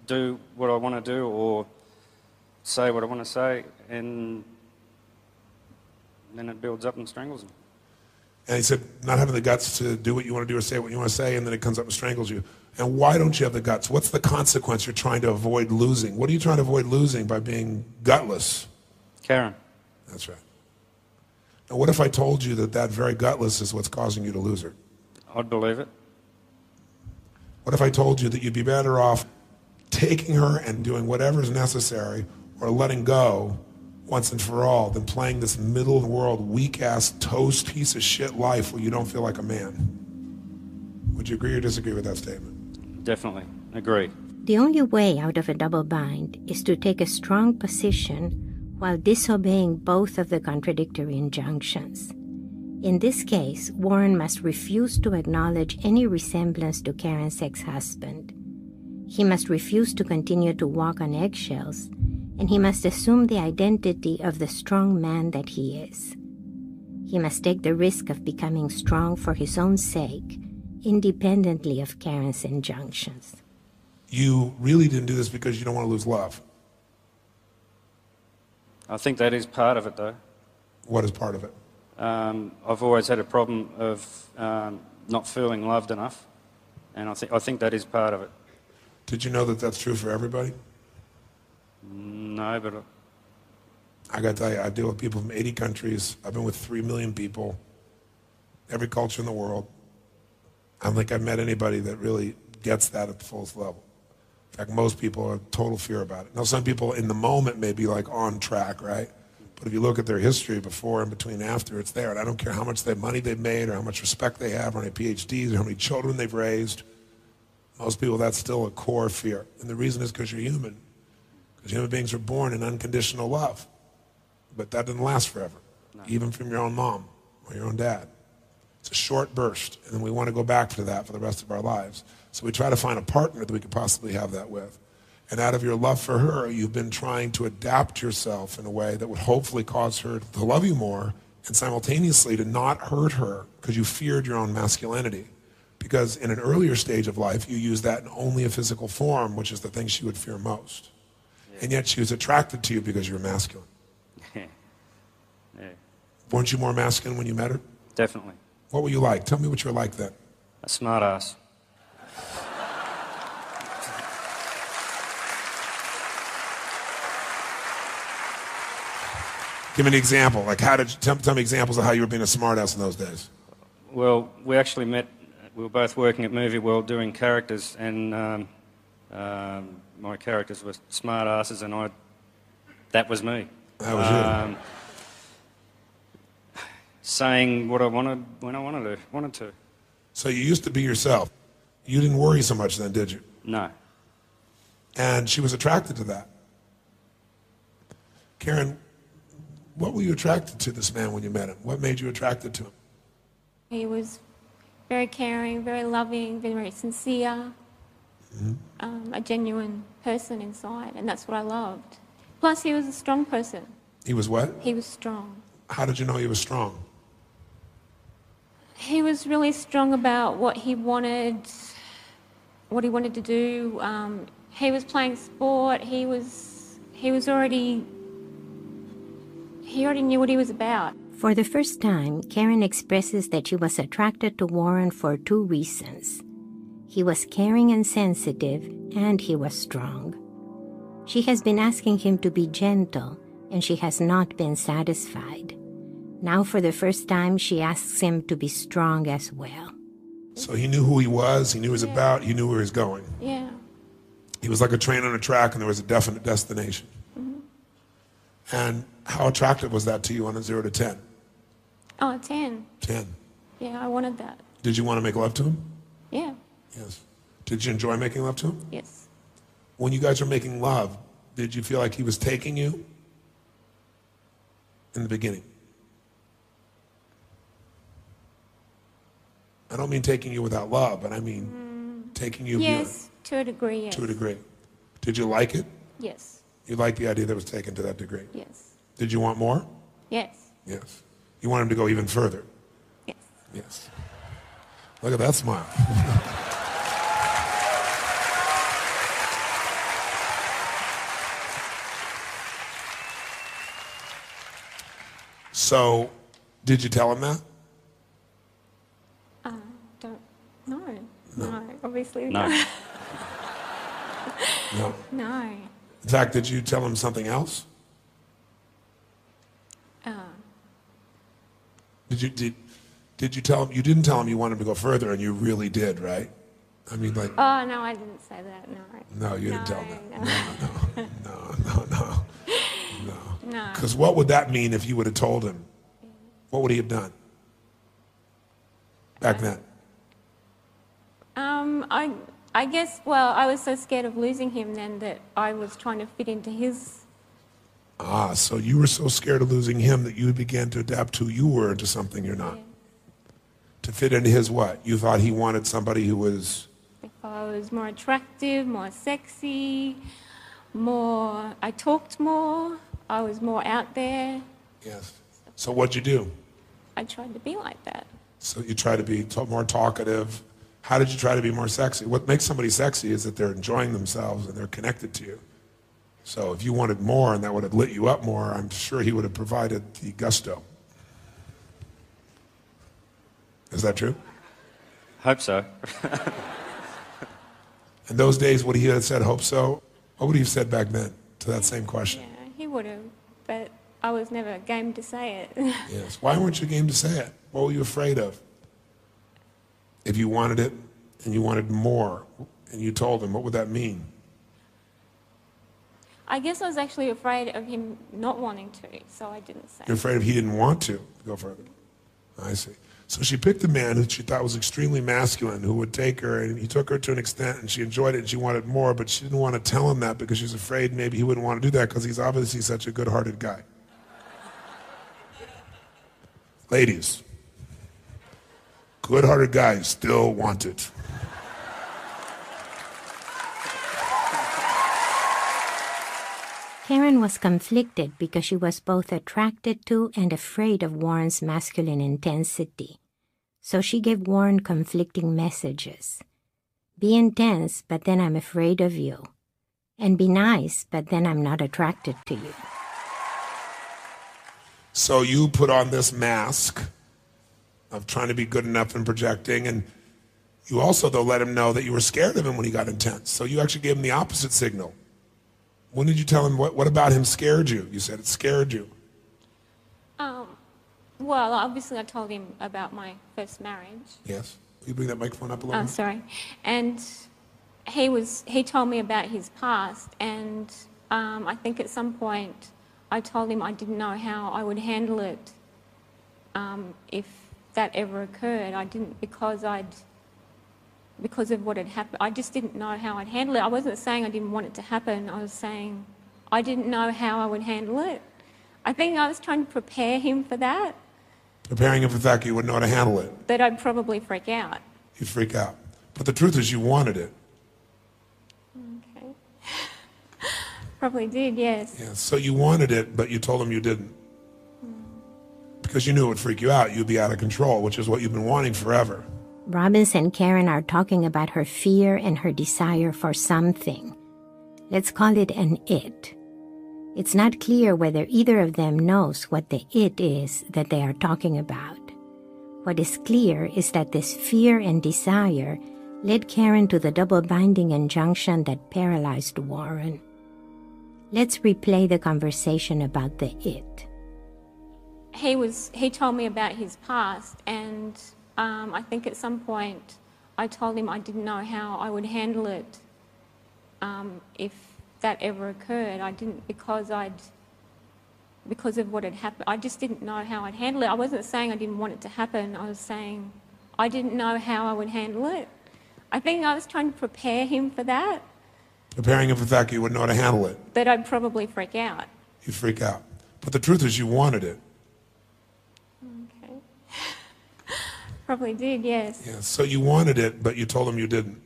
do what I want to do or say what I want to say, and then it builds up and strangles them. And he said, not having the guts to do what you want to do or say what you want to say, and then it comes up and strangles you. And why don't you have the guts? What's the consequence you're trying to avoid losing? What are you trying to avoid losing by being gutless? Karen. That's right. Now, what if I told you that that very gutless is what's causing you to lose her? I'd believe it. What if I told you that you'd be better off taking her and doing whatever's necessary or letting go once and for all than playing this middle of the world, weak ass, toast piece of shit life where you don't feel like a man? Would you agree or disagree with that statement? Definitely. Agree. The only way out of a double bind is to take a strong position while disobeying both of the contradictory injunctions. In this case, Warren must refuse to acknowledge any resemblance to Karen's ex husband. He must refuse to continue to walk on eggshells, and he must assume the identity of the strong man that he is. He must take the risk of becoming strong for his own sake, independently of Karen's injunctions. You really didn't do this because you don't want to lose love. I think that is part of it, though. What is part of it? Um, I've always had a problem of um, not feeling loved enough, and I think I think that is part of it. Did you know that that's true for everybody? No, but uh, I got to tell you, I deal with people from 80 countries. I've been with 3 million people, every culture in the world. I don't think I've met anybody that really gets that at the fullest level. In fact, most people have total fear about it. Now, some people in the moment may be like on track, right? But if you look at their history before and between and after, it's there. And I don't care how much money they've made or how much respect they have or many PhDs or how many children they've raised. Most people, that's still a core fear. And the reason is because you're human. Because human beings are born in unconditional love. But that doesn't last forever, even from your own mom or your own dad. It's a short burst, and then we want to go back to that for the rest of our lives. So we try to find a partner that we could possibly have that with. And out of your love for her, you've been trying to adapt yourself in a way that would hopefully cause her to love you more and simultaneously to not hurt her because you feared your own masculinity. Because in an earlier stage of life, you used that in only a physical form, which is the thing she would fear most. And yet she was attracted to you because you were masculine. Yeah, Weren't you more masculine when you met her? definitely. What were you like? Tell me what you were like then. A smart ass. Give me an example. Like, how did you tell, tell me examples of how you were being a smartass in those days? Well, we actually met. We were both working at Movie World doing characters, and um, um, my characters were smart asses, and I. That was me. That was you. Um, saying what I wanted when I wanted to. Wanted to. So you used to be yourself. You didn't worry so much then, did you? No. And she was attracted to that. Karen, what were you attracted to this man when you met him? What made you attracted to him? He was very caring, very loving, very sincere, um, a genuine person inside, and that's what I loved. Plus, he was a strong person. He was what? He was strong. How did you know he was strong? He was really strong about what he wanted, what he wanted to do. Um, he was playing sport. He was he was already he already knew what he was about. For the first time, Karen expresses that she was attracted to Warren for two reasons. He was caring and sensitive, and he was strong. She has been asking him to be gentle, and she has not been satisfied. Now, for the first time, she asks him to be strong as well. So he knew who he was, he knew what he was about, he knew where he was going. Yeah. He was like a train on a track and there was a definite destination. Mm-hmm. And how attractive was that to you on a 0 to 10? Oh, 10. 10. Yeah, I wanted that. Did you want to make love to him? Yeah. Yes. Did you enjoy making love to him? Yes. When you guys were making love, did you feel like he was taking you in the beginning? I don't mean taking you without love, but I mean taking you beyond- Yes, to a degree, yes. to a degree. Did you like it? Yes. You liked the idea that was taken to that degree. Yes. Did you want more? Yes. Yes. You want him to go even further? Yes. Yes. Look at that smile. so, did you tell him that? Uh, don't. No. No. Obviously No. not. No. No. In fact, did you tell him something else? Uh, Did you did did you tell him you didn't tell him you wanted him to go further and you really did, right? I mean like oh no, I didn't say that. No. no, you didn't tell him that. No. No, no, no. No. Because what would that mean if you would have told him? What would he have done? Back then. Um, I, I guess. Well, I was so scared of losing him then that I was trying to fit into his. Ah, so you were so scared of losing him that you began to adapt who you were into something you're not. To fit into his what? You thought he wanted somebody who was If I was more attractive, more sexy, more. I talked more. I was more out there. yes. So what'd you do? I tried to be like that. So you try to be t- more talkative. How did you try to be more sexy? What makes somebody sexy is that they're enjoying themselves and they're connected to you. So if you wanted more and that would have lit you up more, I'm sure he would have provided the gusto. Is that true? Hope so. In those days, would he have said, hope so? What would he have said back then to that same question? Yeah, he would have, but I was never game to say it. Yes. Why weren't you game to say it? What were you afraid of? If you wanted it and you wanted more and you told him, what would that mean? I guess I was actually afraid of him not wanting to, so I didn't say. You're afraid of he didn't want to go further. I see. So she picked a man who she thought was extremely masculine, who would take her, and he took her to an extent, and she enjoyed it, and she wanted more, but she didn't want to tell him that because she was afraid maybe he wouldn't want to do that because he's obviously such a good-hearted guy. Ladies, good-hearted guys still want it. Karen was conflicted because she was both attracted to and afraid of Warren's masculine intensity. So she gave Warren conflicting messages. Be intense, but then I'm afraid of you. And be nice, but then I'm not attracted to you. So you put on this mask of trying to be good enough and projecting, and you also, though, let him know that you were scared of him when he got intense. So you actually gave him the opposite signal. When did you tell him what, what about him scared you? You said it scared you. Well, obviously, I told him about my first marriage. Yes. Will you bring that microphone up a little? Oh, sorry. And he was he told me about his past, and um, I think at some point I told him I didn't know how I would handle it um, if that ever occurred. I didn't because I'd because of what had happened. I just didn't know how I'd handle it. I wasn't saying I didn't want it to happen. I was saying I didn't know how I would handle it. I think I was trying to prepare him for that. Preparing him for the fact you wouldn't know how to handle it. That I'd probably freak out. You'd freak out. But the truth is you wanted it. Okay. Probably did, yes. Yeah. So you wanted it, but you told him you didn't. Because you knew it would freak you out. You'd be out of control, which is what you've been wanting forever. Robbins and Karen are talking about her fear and her desire for something. Let's call it an it. It's not clear whether either of them knows what the it is that they are talking about. What is clear is that this fear and desire led Karen to the double binding injunction that paralyzed Warren. Let's replay the conversation about the it. he was he told me about his past and um, I think at some point I told him I didn't know how I would handle it um, if that ever occurred. I didn't because I'd because of what had happened. I just didn't know how I'd handle it. I wasn't saying I didn't want it to happen. I was saying I didn't know how I would handle it. I think I was trying to prepare him for that. Preparing him for the fact you wouldn't know how to handle it. That I'd probably freak out. You'd freak out. But the truth is you wanted it. Okay. probably did, yes. Yeah. So you wanted it, but you told him you didn't.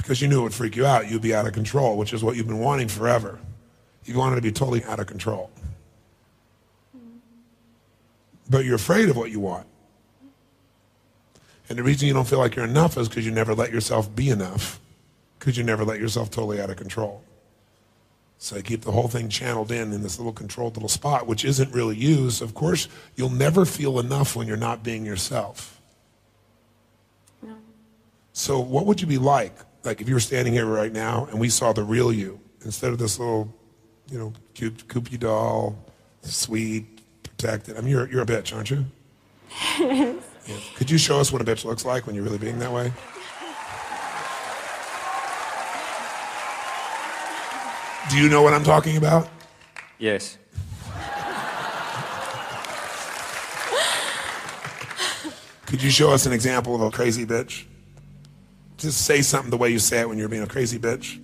Because you knew it would freak you out. You'd be out of control, which is what you've been wanting forever. You wanted to be totally out of control. But you're afraid of what you want. And the reason you don't feel like you're enough is because you never let yourself be enough. Because you never let yourself totally out of control. So you keep the whole thing channeled in in this little controlled little spot, which isn't really used. Of course, you'll never feel enough when you're not being yourself. No. So what would you be like, like if you were standing here right now and we saw the real you instead of this little, you know, cute Kewpie doll, sweet, protected. I mean, you're you're a bitch, aren't you? Yeah. Could you show us what a bitch looks like when you're really being that way? Do you know what I'm talking about? Yes. Could you show us an example of a crazy bitch? Just say something the way you say it when you're being a crazy bitch.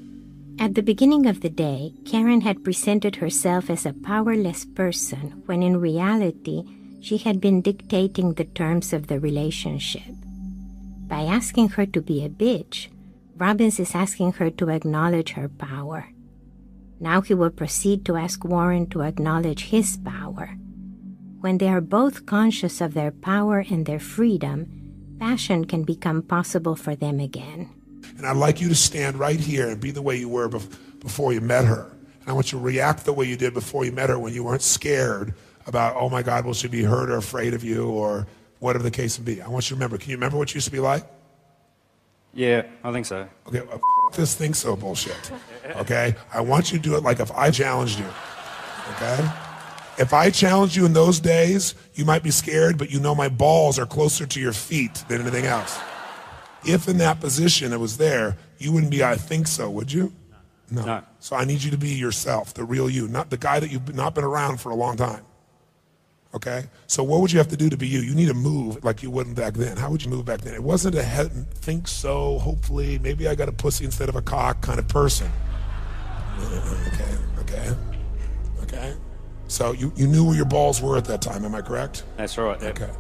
At the beginning of the day, Karen had presented herself as a powerless person when in reality, she had been dictating the terms of the relationship. By asking her to be a bitch, Robbins is asking her to acknowledge her power. Now he will proceed to ask Warren to acknowledge his power. When they are both conscious of their power and their freedom, passion can become possible for them again. And I'd like you to stand right here and be the way you were bef- before you met her. And I want you to react the way you did before you met her when you weren't scared about, oh my God, will she be hurt or afraid of you or whatever the case may be. I want you to remember. Can you remember what you used to be like? Yeah, I think so. Okay, well, f- this think so bullshit. Okay? I want you to do it like if I challenged you. Okay? If I challenge you in those days, you might be scared, but you know my balls are closer to your feet than anything else. If in that position it was there, you wouldn't be, I think so, would you? No. No. So I need you to be yourself, the real you, not the guy that you've not been around for a long time. Okay? So what would you have to do to be you? You need to move like you wouldn't back then. How would you move back then? It wasn't a head, think so, hopefully, maybe I got a pussy instead of a cock kind of person. Okay, okay, okay. So you, you knew where your balls were at that time, am I correct? That's right. yep. Okay.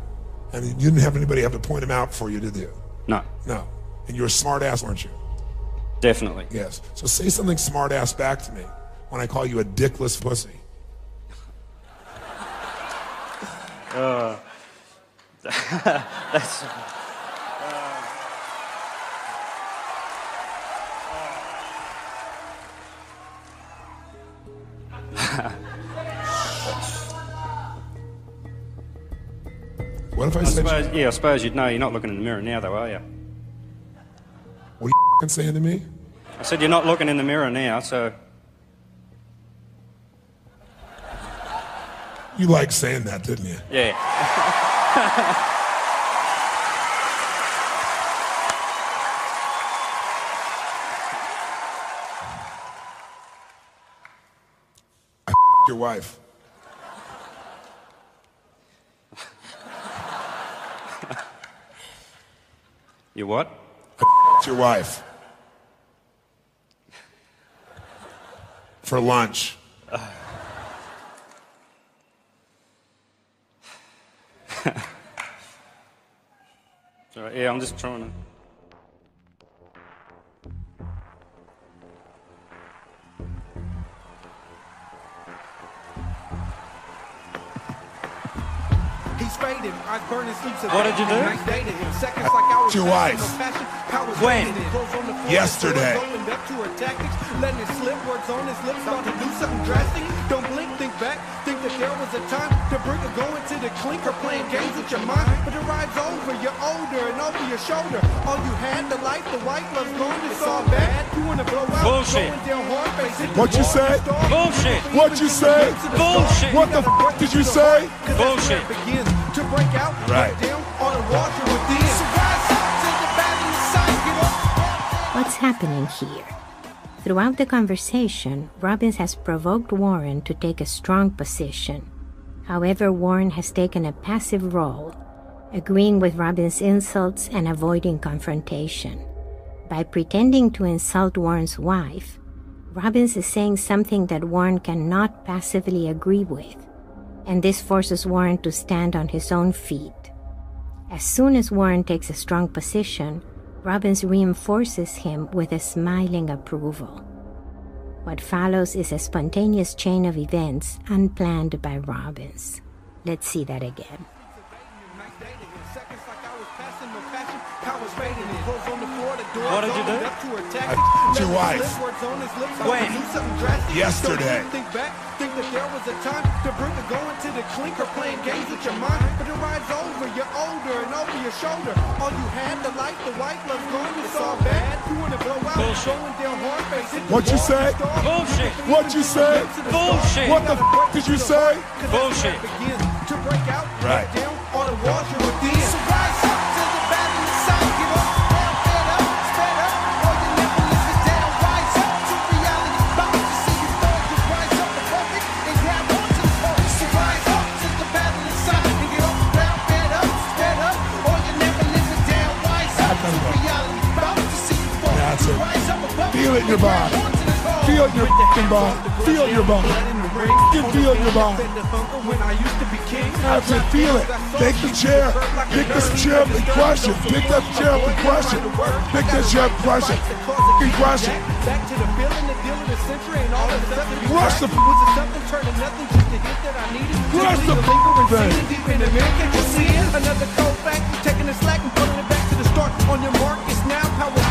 And you didn't have anybody have to point them out for you, did you? No, No. And you're a smart ass, weren't you? definitely. Yes. So say something smart ass back to me when I call you a dickless pussy. Uh, that's, What if I I said, suppose, yeah, I suppose you'd know you're not looking in the mirror now, though, are you? what are you saying to me? I said you're not looking in the mirror now, so You like saying that, didn't you? yeah. Your wife. You what? Your wife. For lunch. All right, yeah, I'm just trying to. Faded. I burn his sleeps. What did you do? Nice dated him. Seconds like I was Your passing, wife. no When? wasted. Clothes on the floor, Yesterday. Up to her tactics, letting it slip. Words on his lips, about to do something drastic. Don't blink, think back. Think that there was a time to bring her going to the clinker, playing games with your mind. But the ride's over. You're older and over your shoulder. All you had, the life, the white love's gone. It's all bad. You wanna blow out? Bullshit. Going down hard, face it. What'd you say? Bullshit. What'd you say? Bullshit. What the f- did you say? Bullshit. to break out, Right. break down on the water within. So rise up to the battle inside, get up. What's happening here? Throughout the conversation, Robbins has provoked Warren to take a strong position. However, Warren has taken a passive role, agreeing with Robbins' insults and avoiding confrontation. By pretending to insult Warren's wife, Robbins is saying something that Warren cannot passively agree with, and this forces Warren to stand on his own feet. As soon as Warren takes a strong position, Robbins reinforces him with a smiling approval. What follows is a spontaneous chain of events unplanned by Robbins. Let's see that again. What did you do? It's your wife. When? Yesterday. Think back, think that there was a time to bring the going to the clinker, playing games with your mind. But the ride's over, you're older and over your shoulder. All you had, the light, the white love's gone, it's all bad. You wanna blow out, Bullshit. going down hard face. What'd you say? Bullshit. What'd you say? Bullshit. What the f- did you say? Bullshit. begins to break out, Right. Feel it in your body. Feel your fucking body. Feel your body. Feel your body. I it. Feel it. Take the chair. Pick this chair up and crush it. Pick that chair up and crush it. Pick that chair up and crush it. Fucking crush it. Crush the? Crush the thing. Another cold fact, taking the slack and pulling it back to the start. On your mark, it's now power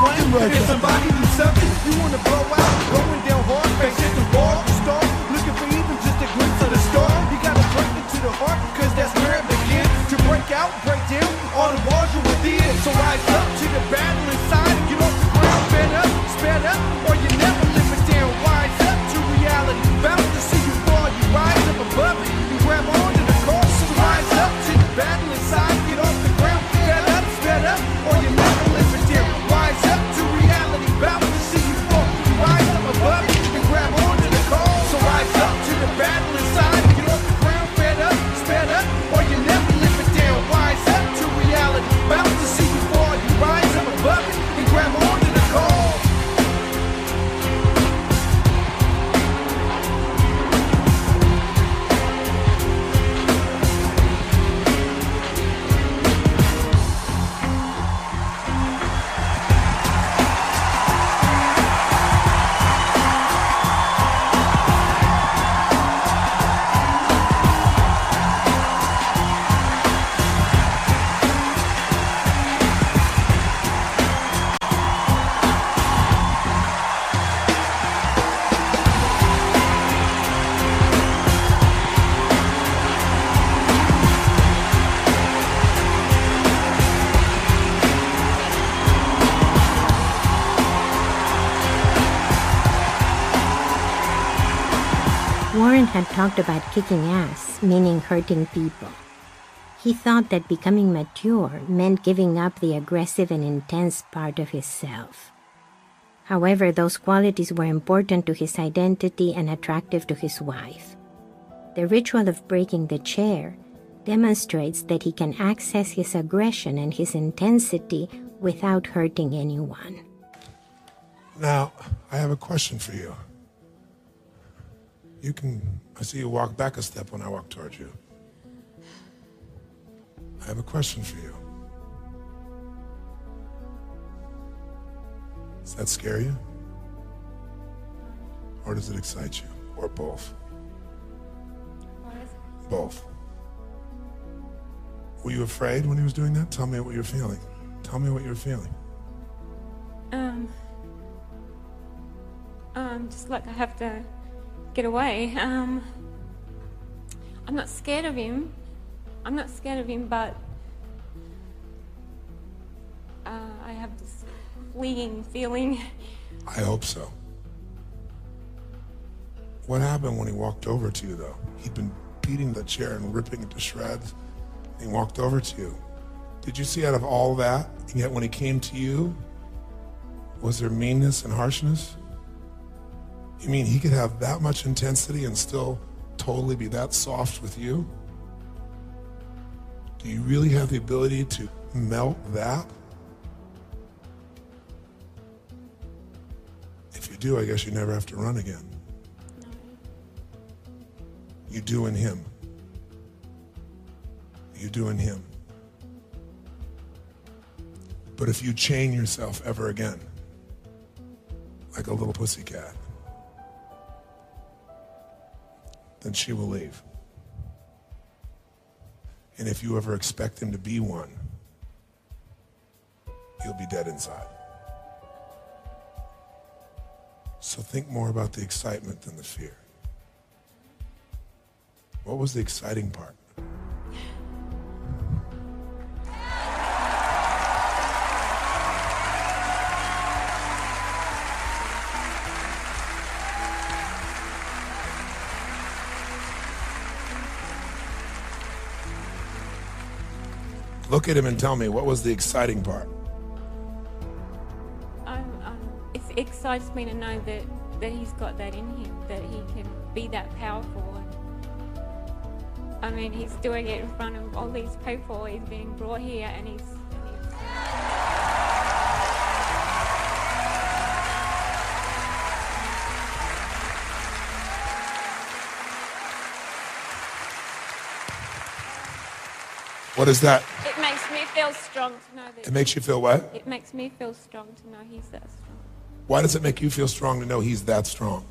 running. Right somebody needs something, you wanna blow out, going down hard, face hit the wall, you looking for even just a glimpse of the star. You gotta break into the heart, cause that's where it begins. To break out, break down, all the walls you within. So rise up to the battle inside and get off the ground, fed up, sped up, or you never live it down. Rise up to reality, bound to see. Had talked about kicking ass, meaning hurting people. He thought that becoming mature meant giving up the aggressive and intense part of his self. However, those qualities were important to his identity and attractive to his wife. The ritual of breaking the chair demonstrates that he can access his aggression and his intensity without hurting anyone. Now, I have a question for you. You can, I see you walk back a step when I walk towards you. I have a question for you. Does that scare you? Or does it excite you? Or both? Both. Were you afraid when he was doing that? Tell me what you're feeling. Tell me what you're feeling. Um, um, just like I have to get away. Um, I'm not scared of him. I'm not scared of him, but uh, I have this fleeing feeling. I hope so. What happened when he walked over to you, though? He'd been beating the chair and ripping it to shreds. And he walked over to you. Did you see out of all that, and yet when he came to you, was there meanness and harshness? You mean he could have that much intensity and still totally be that soft with you? Do you really have the ability to melt that? If you do, I guess you never have to run again. You do in him. You do in him. But if you chain yourself ever again, like a little pussycat, then she will leave. And if you ever expect him to be one, you'll be dead inside. So think more about the excitement than the fear. What was the exciting part? Look at him and tell me what was the exciting part? I'm, um, it excites me to know that, that he's got that in him, that he can be that powerful. I mean, he's doing it in front of all these people. He's being brought here, and he's. And he's What is that? it makes me feel strong to know that. It makes you feel what? It makes me feel strong to know he's that strong. Why does it make you feel strong to know he's that strong?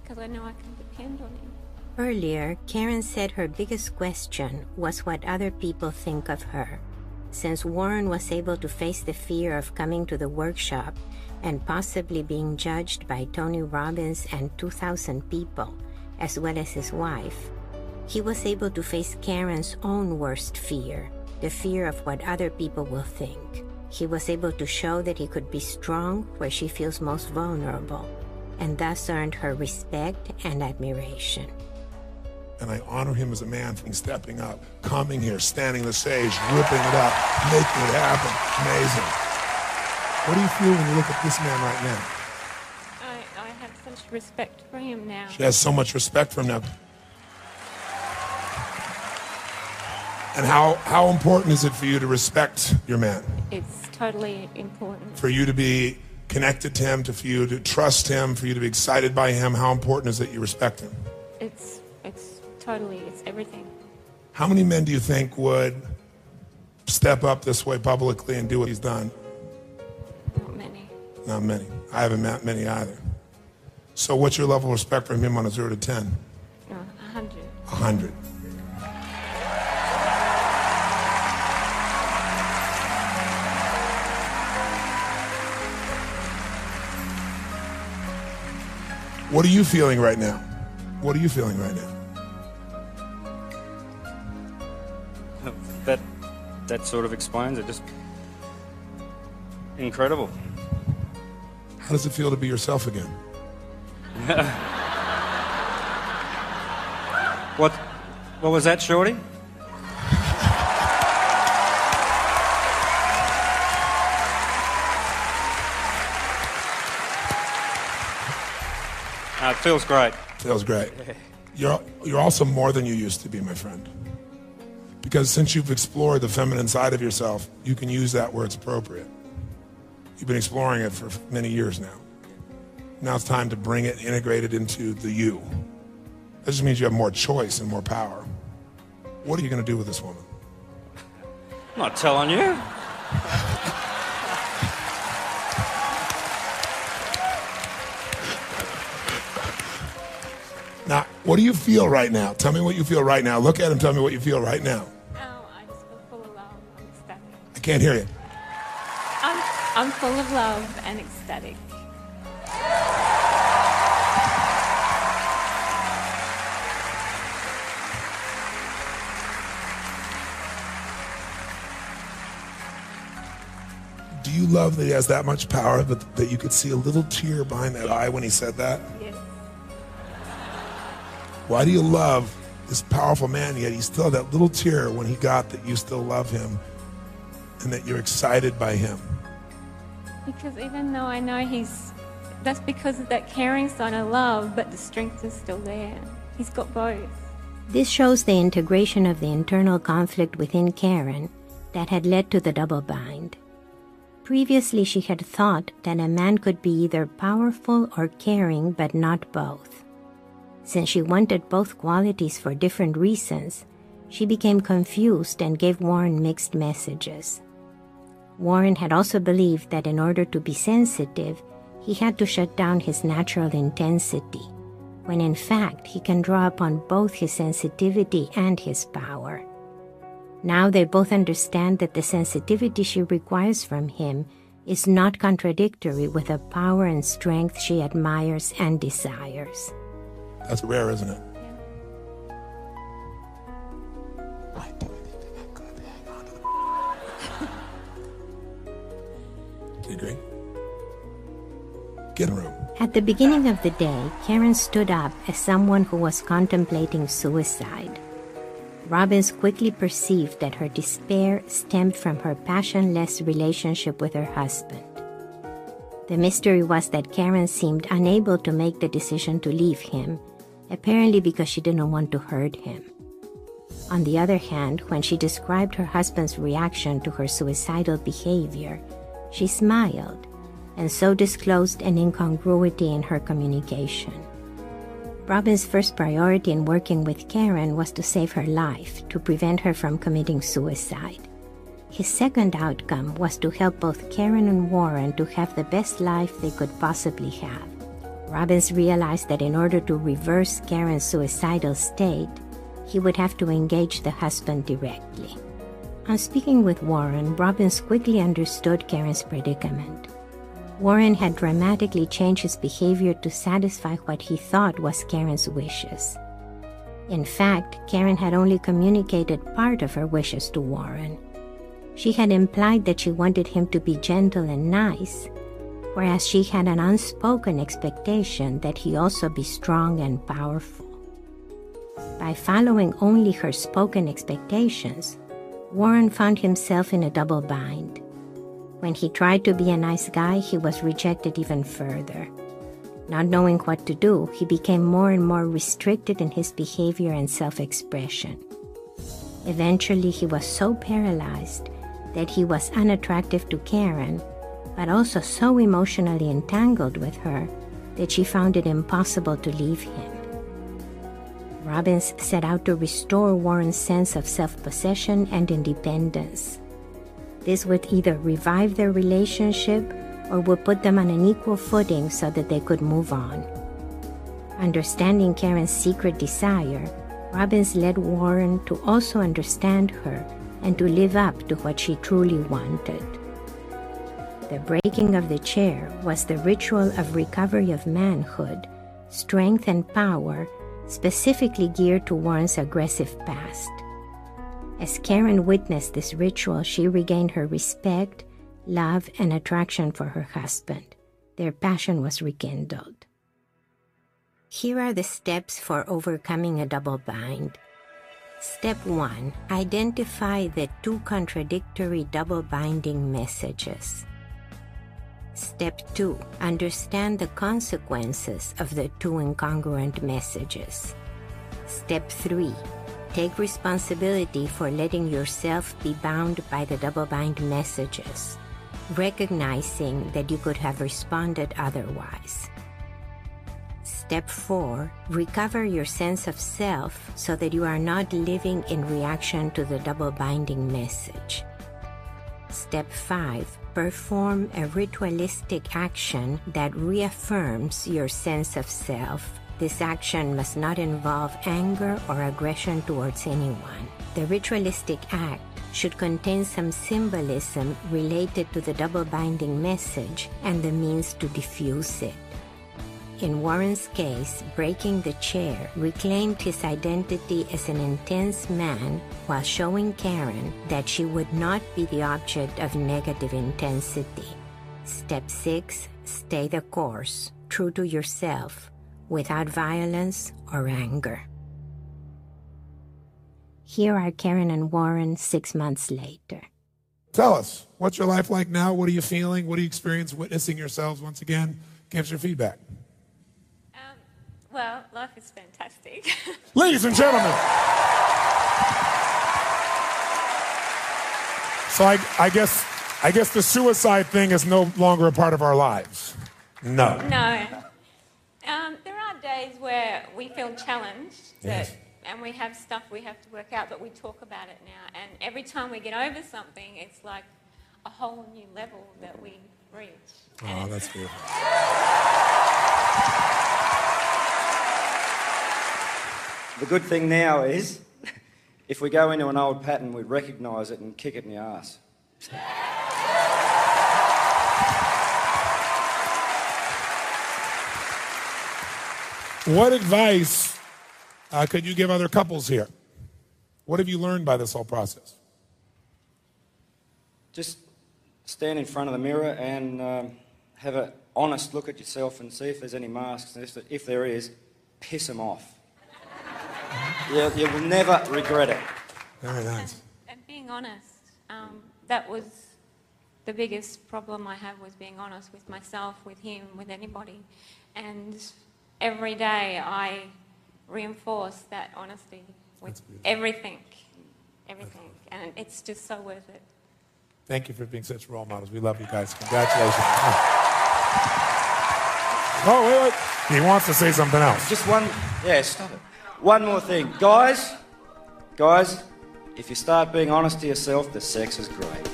Because I know I can depend on him. Earlier, Karen said her biggest question was what other people think of her. Since Warren was able to face the fear of coming to the workshop and possibly being judged by Tony Robbins and 2,000 people, as well as his wife, he was able to face Karen's own worst fear the fear of what other people will think. He was able to show that he could be strong where she feels most vulnerable, and thus earned her respect and admiration. And I honor him as a man for stepping up, coming here, standing the stage, ripping it up, making it happen. Amazing. What do you feel when you look at this man right now? I, I have such respect for him now. She has so much respect for him now. And how, how important is it for you to respect your man? It's totally important. For you to be connected to him, to, for you to trust him, for you to be excited by him, how important is it you respect him? It's, it's totally, it's everything. How many men do you think would step up this way publicly and do what he's done? Not many. Not many. I haven't met many either. So what's your level of respect for him on a 0 to 10? A 100. 100. What are you feeling right now? What are you feeling right now? That that sort of explains it. Just incredible. How does it feel to be yourself again? What, what was that, Shorty? Uh, it feels great. Feels great. You're, you're also more than you used to be, my friend. Because since you've explored the feminine side of yourself, you can use that where it's appropriate. You've been exploring it for many years now. Now it's time to bring it, integrate it into the you. That just means you have more choice and more power. What are you going to do with this woman? I'm not telling you. What do you feel right now? Tell me what you feel right now. Look at him. Tell me what you feel right now. Oh, I just feel full of love. I'm ecstatic. I can't hear you. I'm, I'm full of love and ecstatic. Do you love that he has that much power that, that you could see a little tear behind that eye when he said that? Yes. Why do you love this powerful man yet he still had that little tear when he got that you still love him and that you're excited by him? Because even though I know he's, that's because of that caring side I love, but the strength is still there. He's got both. This shows the integration of the internal conflict within Karen that had led to the double bind. Previously, she had thought that a man could be either powerful or caring, but not both. Since she wanted both qualities for different reasons, she became confused and gave Warren mixed messages. Warren had also believed that in order to be sensitive, he had to shut down his natural intensity, when in fact he can draw upon both his sensitivity and his power. Now they both understand that the sensitivity she requires from him is not contradictory with the power and strength she admires and desires. That's rare, isn't it? Do you agree? Get a room. At the beginning of the day, Karen stood up as someone who was contemplating suicide. Robbins quickly perceived that her despair stemmed from her passionless relationship with her husband. The mystery was that Karen seemed unable to make the decision to leave him, apparently because she didn't want to hurt him. On the other hand, when she described her husband's reaction to her suicidal behavior, she smiled and so disclosed an incongruity in her communication. Robbins' first priority in working with Karen was to save her life, to prevent her from committing suicide. His second outcome was to help both Karen and Warren to have the best life they could possibly have. Robbins realized that in order to reverse Karen's suicidal state, he would have to engage the husband directly. On speaking with Warren, Robbins quickly understood Karen's predicament. Warren had dramatically changed his behavior to satisfy what he thought was Karen's wishes. In fact, Karen had only communicated part of her wishes to Warren. She had implied that she wanted him to be gentle and nice, whereas she had an unspoken expectation that he also be strong and powerful. By following only her spoken expectations, Warren found himself in a double bind. When he tried to be a nice guy, he was rejected even further. Not knowing what to do, he became more and more restricted in his behavior and self expression. Eventually, he was so paralyzed that he was unattractive to Karen, but also so emotionally entangled with her that she found it impossible to leave him. Robbins set out to restore Warren's sense of self possession and independence. This would either revive their relationship or would put them on an equal footing so that they could move on. Understanding Karen's secret desire, Robbins led Warren to also understand her and to live up to what she truly wanted. The breaking of the chair was the ritual of recovery of manhood, strength, and power specifically geared to Warren's aggressive past. As Karen witnessed this ritual, she regained her respect, love, and attraction for her husband. Their passion was rekindled. Here are the steps for overcoming a double bind. Step 1 Identify the two contradictory double binding messages. Step 2 Understand the consequences of the two incongruent messages. Step 3 Take responsibility for letting yourself be bound by the double bind messages, recognizing that you could have responded otherwise. Step 4 Recover your sense of self so that you are not living in reaction to the double binding message. Step 5 Perform a ritualistic action that reaffirms your sense of self. This action must not involve anger or aggression towards anyone. The ritualistic act should contain some symbolism related to the double binding message and the means to diffuse it. In Warren's case, breaking the chair reclaimed his identity as an intense man while showing Karen that she would not be the object of negative intensity. Step 6 Stay the course, true to yourself, without violence or anger. Here are Karen and Warren six months later. Tell us, what's your life like now? What are you feeling? What do you experience witnessing yourselves once again? Give us your feedback. Well, life is fantastic. Ladies and gentlemen. So I, I guess I guess the suicide thing is no longer a part of our lives. No. no. Um, there are days where we feel challenged that, Yes. and we have stuff we have to work out, but we talk about it now. And every time we get over something, it's like a whole new level that we reach. Oh, that's beautiful. The good thing now is, if we go into an old pattern, we recognise it and kick it in the ass. What advice uh, could you give other couples here? What have you learned by this whole process? Just stand in front of the mirror and um, have an honest look at yourself and see if there's any masks. And if, if there is, piss them off. You, you will never regret it. Very nice. And being honest, um, that was the biggest problem I have was being honest with myself, with him, with anybody. And every day I reinforce that honesty with everything, everything. And it's just so worth it. Thank you for being such role models. We love you guys. Congratulations. Oh, wait, wait. He wants to say something else. Just one, yeah, stop it. One more thing. Guys, guys, if you start being honest to yourself, the sex is great.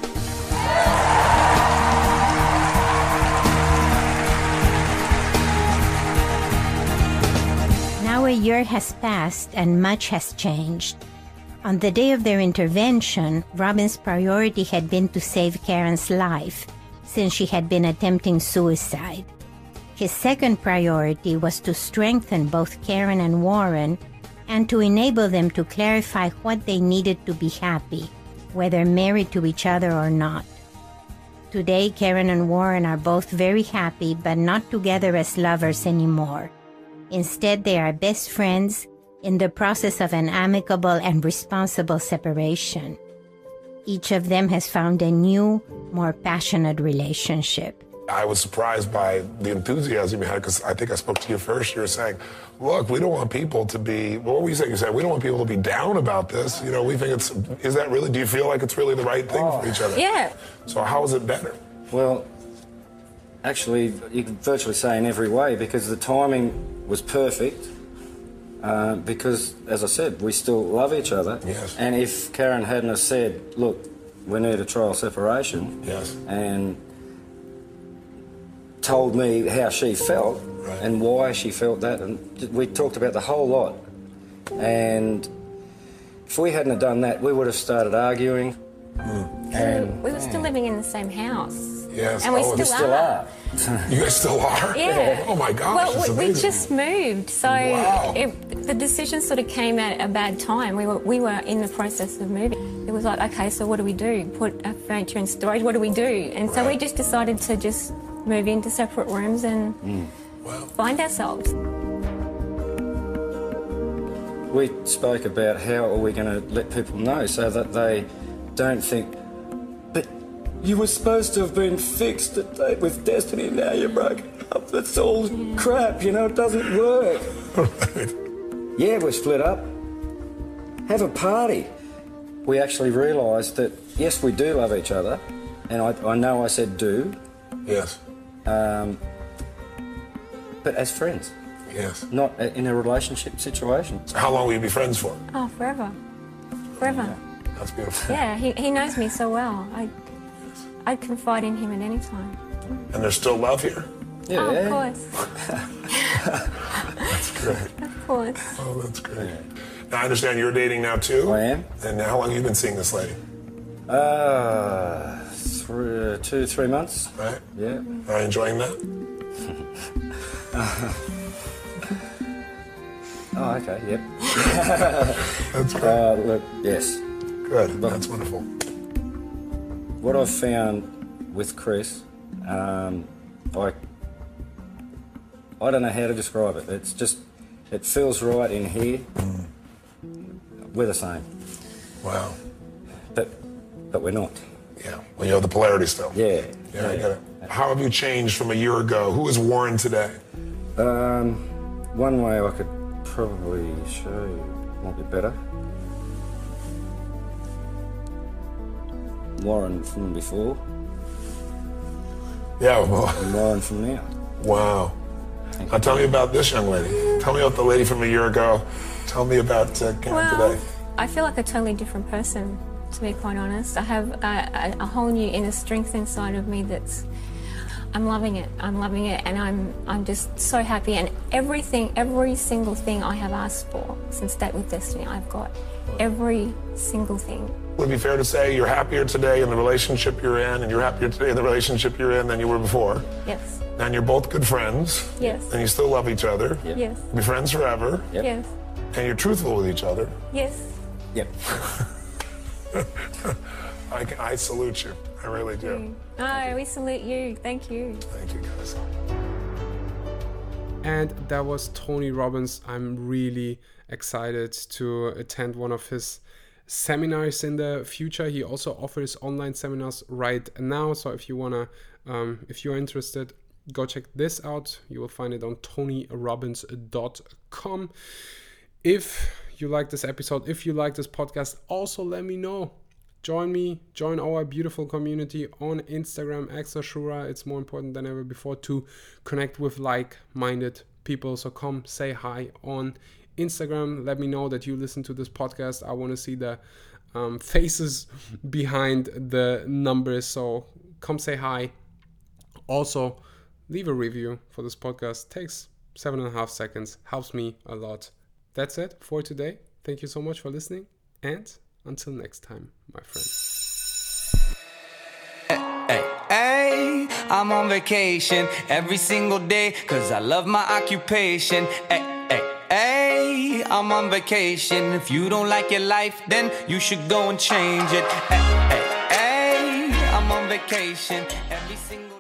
Now a year has passed and much has changed. On the day of their intervention, Robbins' priority had been to save Karen's life, since she had been attempting suicide. His second priority was to strengthen both Karen and Warren and to enable them to clarify what they needed to be happy, whether married to each other or not. Today, Karen and Warren are both very happy, but not together as lovers anymore. Instead, they are best friends in the process of an amicable and responsible separation. Each of them has found a new, more passionate relationship. I was surprised by the enthusiasm you had because I think I spoke to you first. You were saying, look, we don't want people to be, what were you saying? You said, we don't want people to be down about this. You know, we think it's, is that really, do you feel like it's really the right thing for each other? Yeah. So how is it better? Well, actually, you could virtually say in every way because the timing was perfect. Uh, because, as I said, we still love each other. Yes. And if Karen hadn't have said, "Look, we need a trial separation," Yes. and told me how she felt Right. and why she felt that, and we talked about the whole lot. And if we hadn't have done that, we would have started arguing. Hmm. And We were still hmm. living in the same house. Yes. And we oh, still, and still are. You guys still are? Yeah. Oh my gosh, Well, we, we just moved, so Wow. it, the decision sort of came at a bad time. We were we were in the process of moving. It was like, okay, so what do we do? Put our furniture in storage. What do we do? And so we just decided to just move into separate rooms and Wow. find ourselves. we spoke about how are we going to let people know so that they don't think, but you were supposed to have been fixed at date with Destiny, now you're broken up. That's all crap, you know, it doesn't work. Yeah, we're split up. Have a party. We actually realised that, yes, we do love each other, and I, I know I said do, Yes. Um, but as friends, Yes. not in a relationship situation. So how long will you be friends for? Oh, forever. Forever. That's beautiful. Yeah, he, he knows me so well. I, I'd confide in him at any time. And there's still love here. Yeah. Oh, of course. That's great. Of course. Oh, that's great. Now I understand you're dating now too. I am. And how long have you been seeing this lady? Uh, three, two, three months. Right? Yeah. Are you enjoying that? Oh, okay. Yep. That's great. Uh, look, yes. Good. That's wonderful. What I've found with Chris, um, I I don't know how to describe it. It's just it feels right in here. We're the same, Wow. but but we're not. Yeah. Well, you know, the polarity still. Yeah. Yeah, I get it. How have you changed from a year ago? Who is Warren today? Um, one way I could probably show you might be better. Warren from before Yeah. Well, and Warren from now. wow. Now tell me about this young lady. Tell me about the lady from a year ago. Tell me about uh, Karen Well, today. I feel like a totally different person, to be quite honest. I have a, a, a whole new inner strength inside of me that's. I'm loving it. I'm loving it, and I'm I'm just so happy. And everything, every single thing I have asked for since Date with Destiny, I've got every single thing. Would it be fair to say you're happier today in the relationship you're in, and you're happier today in the relationship you're in than you were before? Yes. And you're both good friends. Yes. And you still love each other. Yes. Be friends forever. Yep. Yes. And you're truthful with each other. Yes. Yep. I, I salute you. I really do. Oh, we salute you. Thank you. Thank you, guys. And that was Tony Robbins. I'm really excited to attend one of his seminars in the future. He also offers online seminars right now. So if you wanna, um, if you're interested, go check this out. You will find it on tonyrobbins.com. If you like this episode, if you like this podcast, also let me know. Join me, join our beautiful community on Instagram, axelschura. It's more important than ever before to connect with like minded people. So come say hi on Instagram. Let me know that you listen to this podcast. I want to see the um, faces behind the numbers. So come say hi. Also, leave a review for this podcast. Takes seven and a half seconds, helps me a lot. That's it for today. Thank you so much for listening, and until next time, my friends. Hey, I'm on vacation every single day cause I love my occupation. Hey, hey, hey, I'm on vacation. If you don't like your life, then you should go and change it. Hey, hey, hey, I'm on vacation every single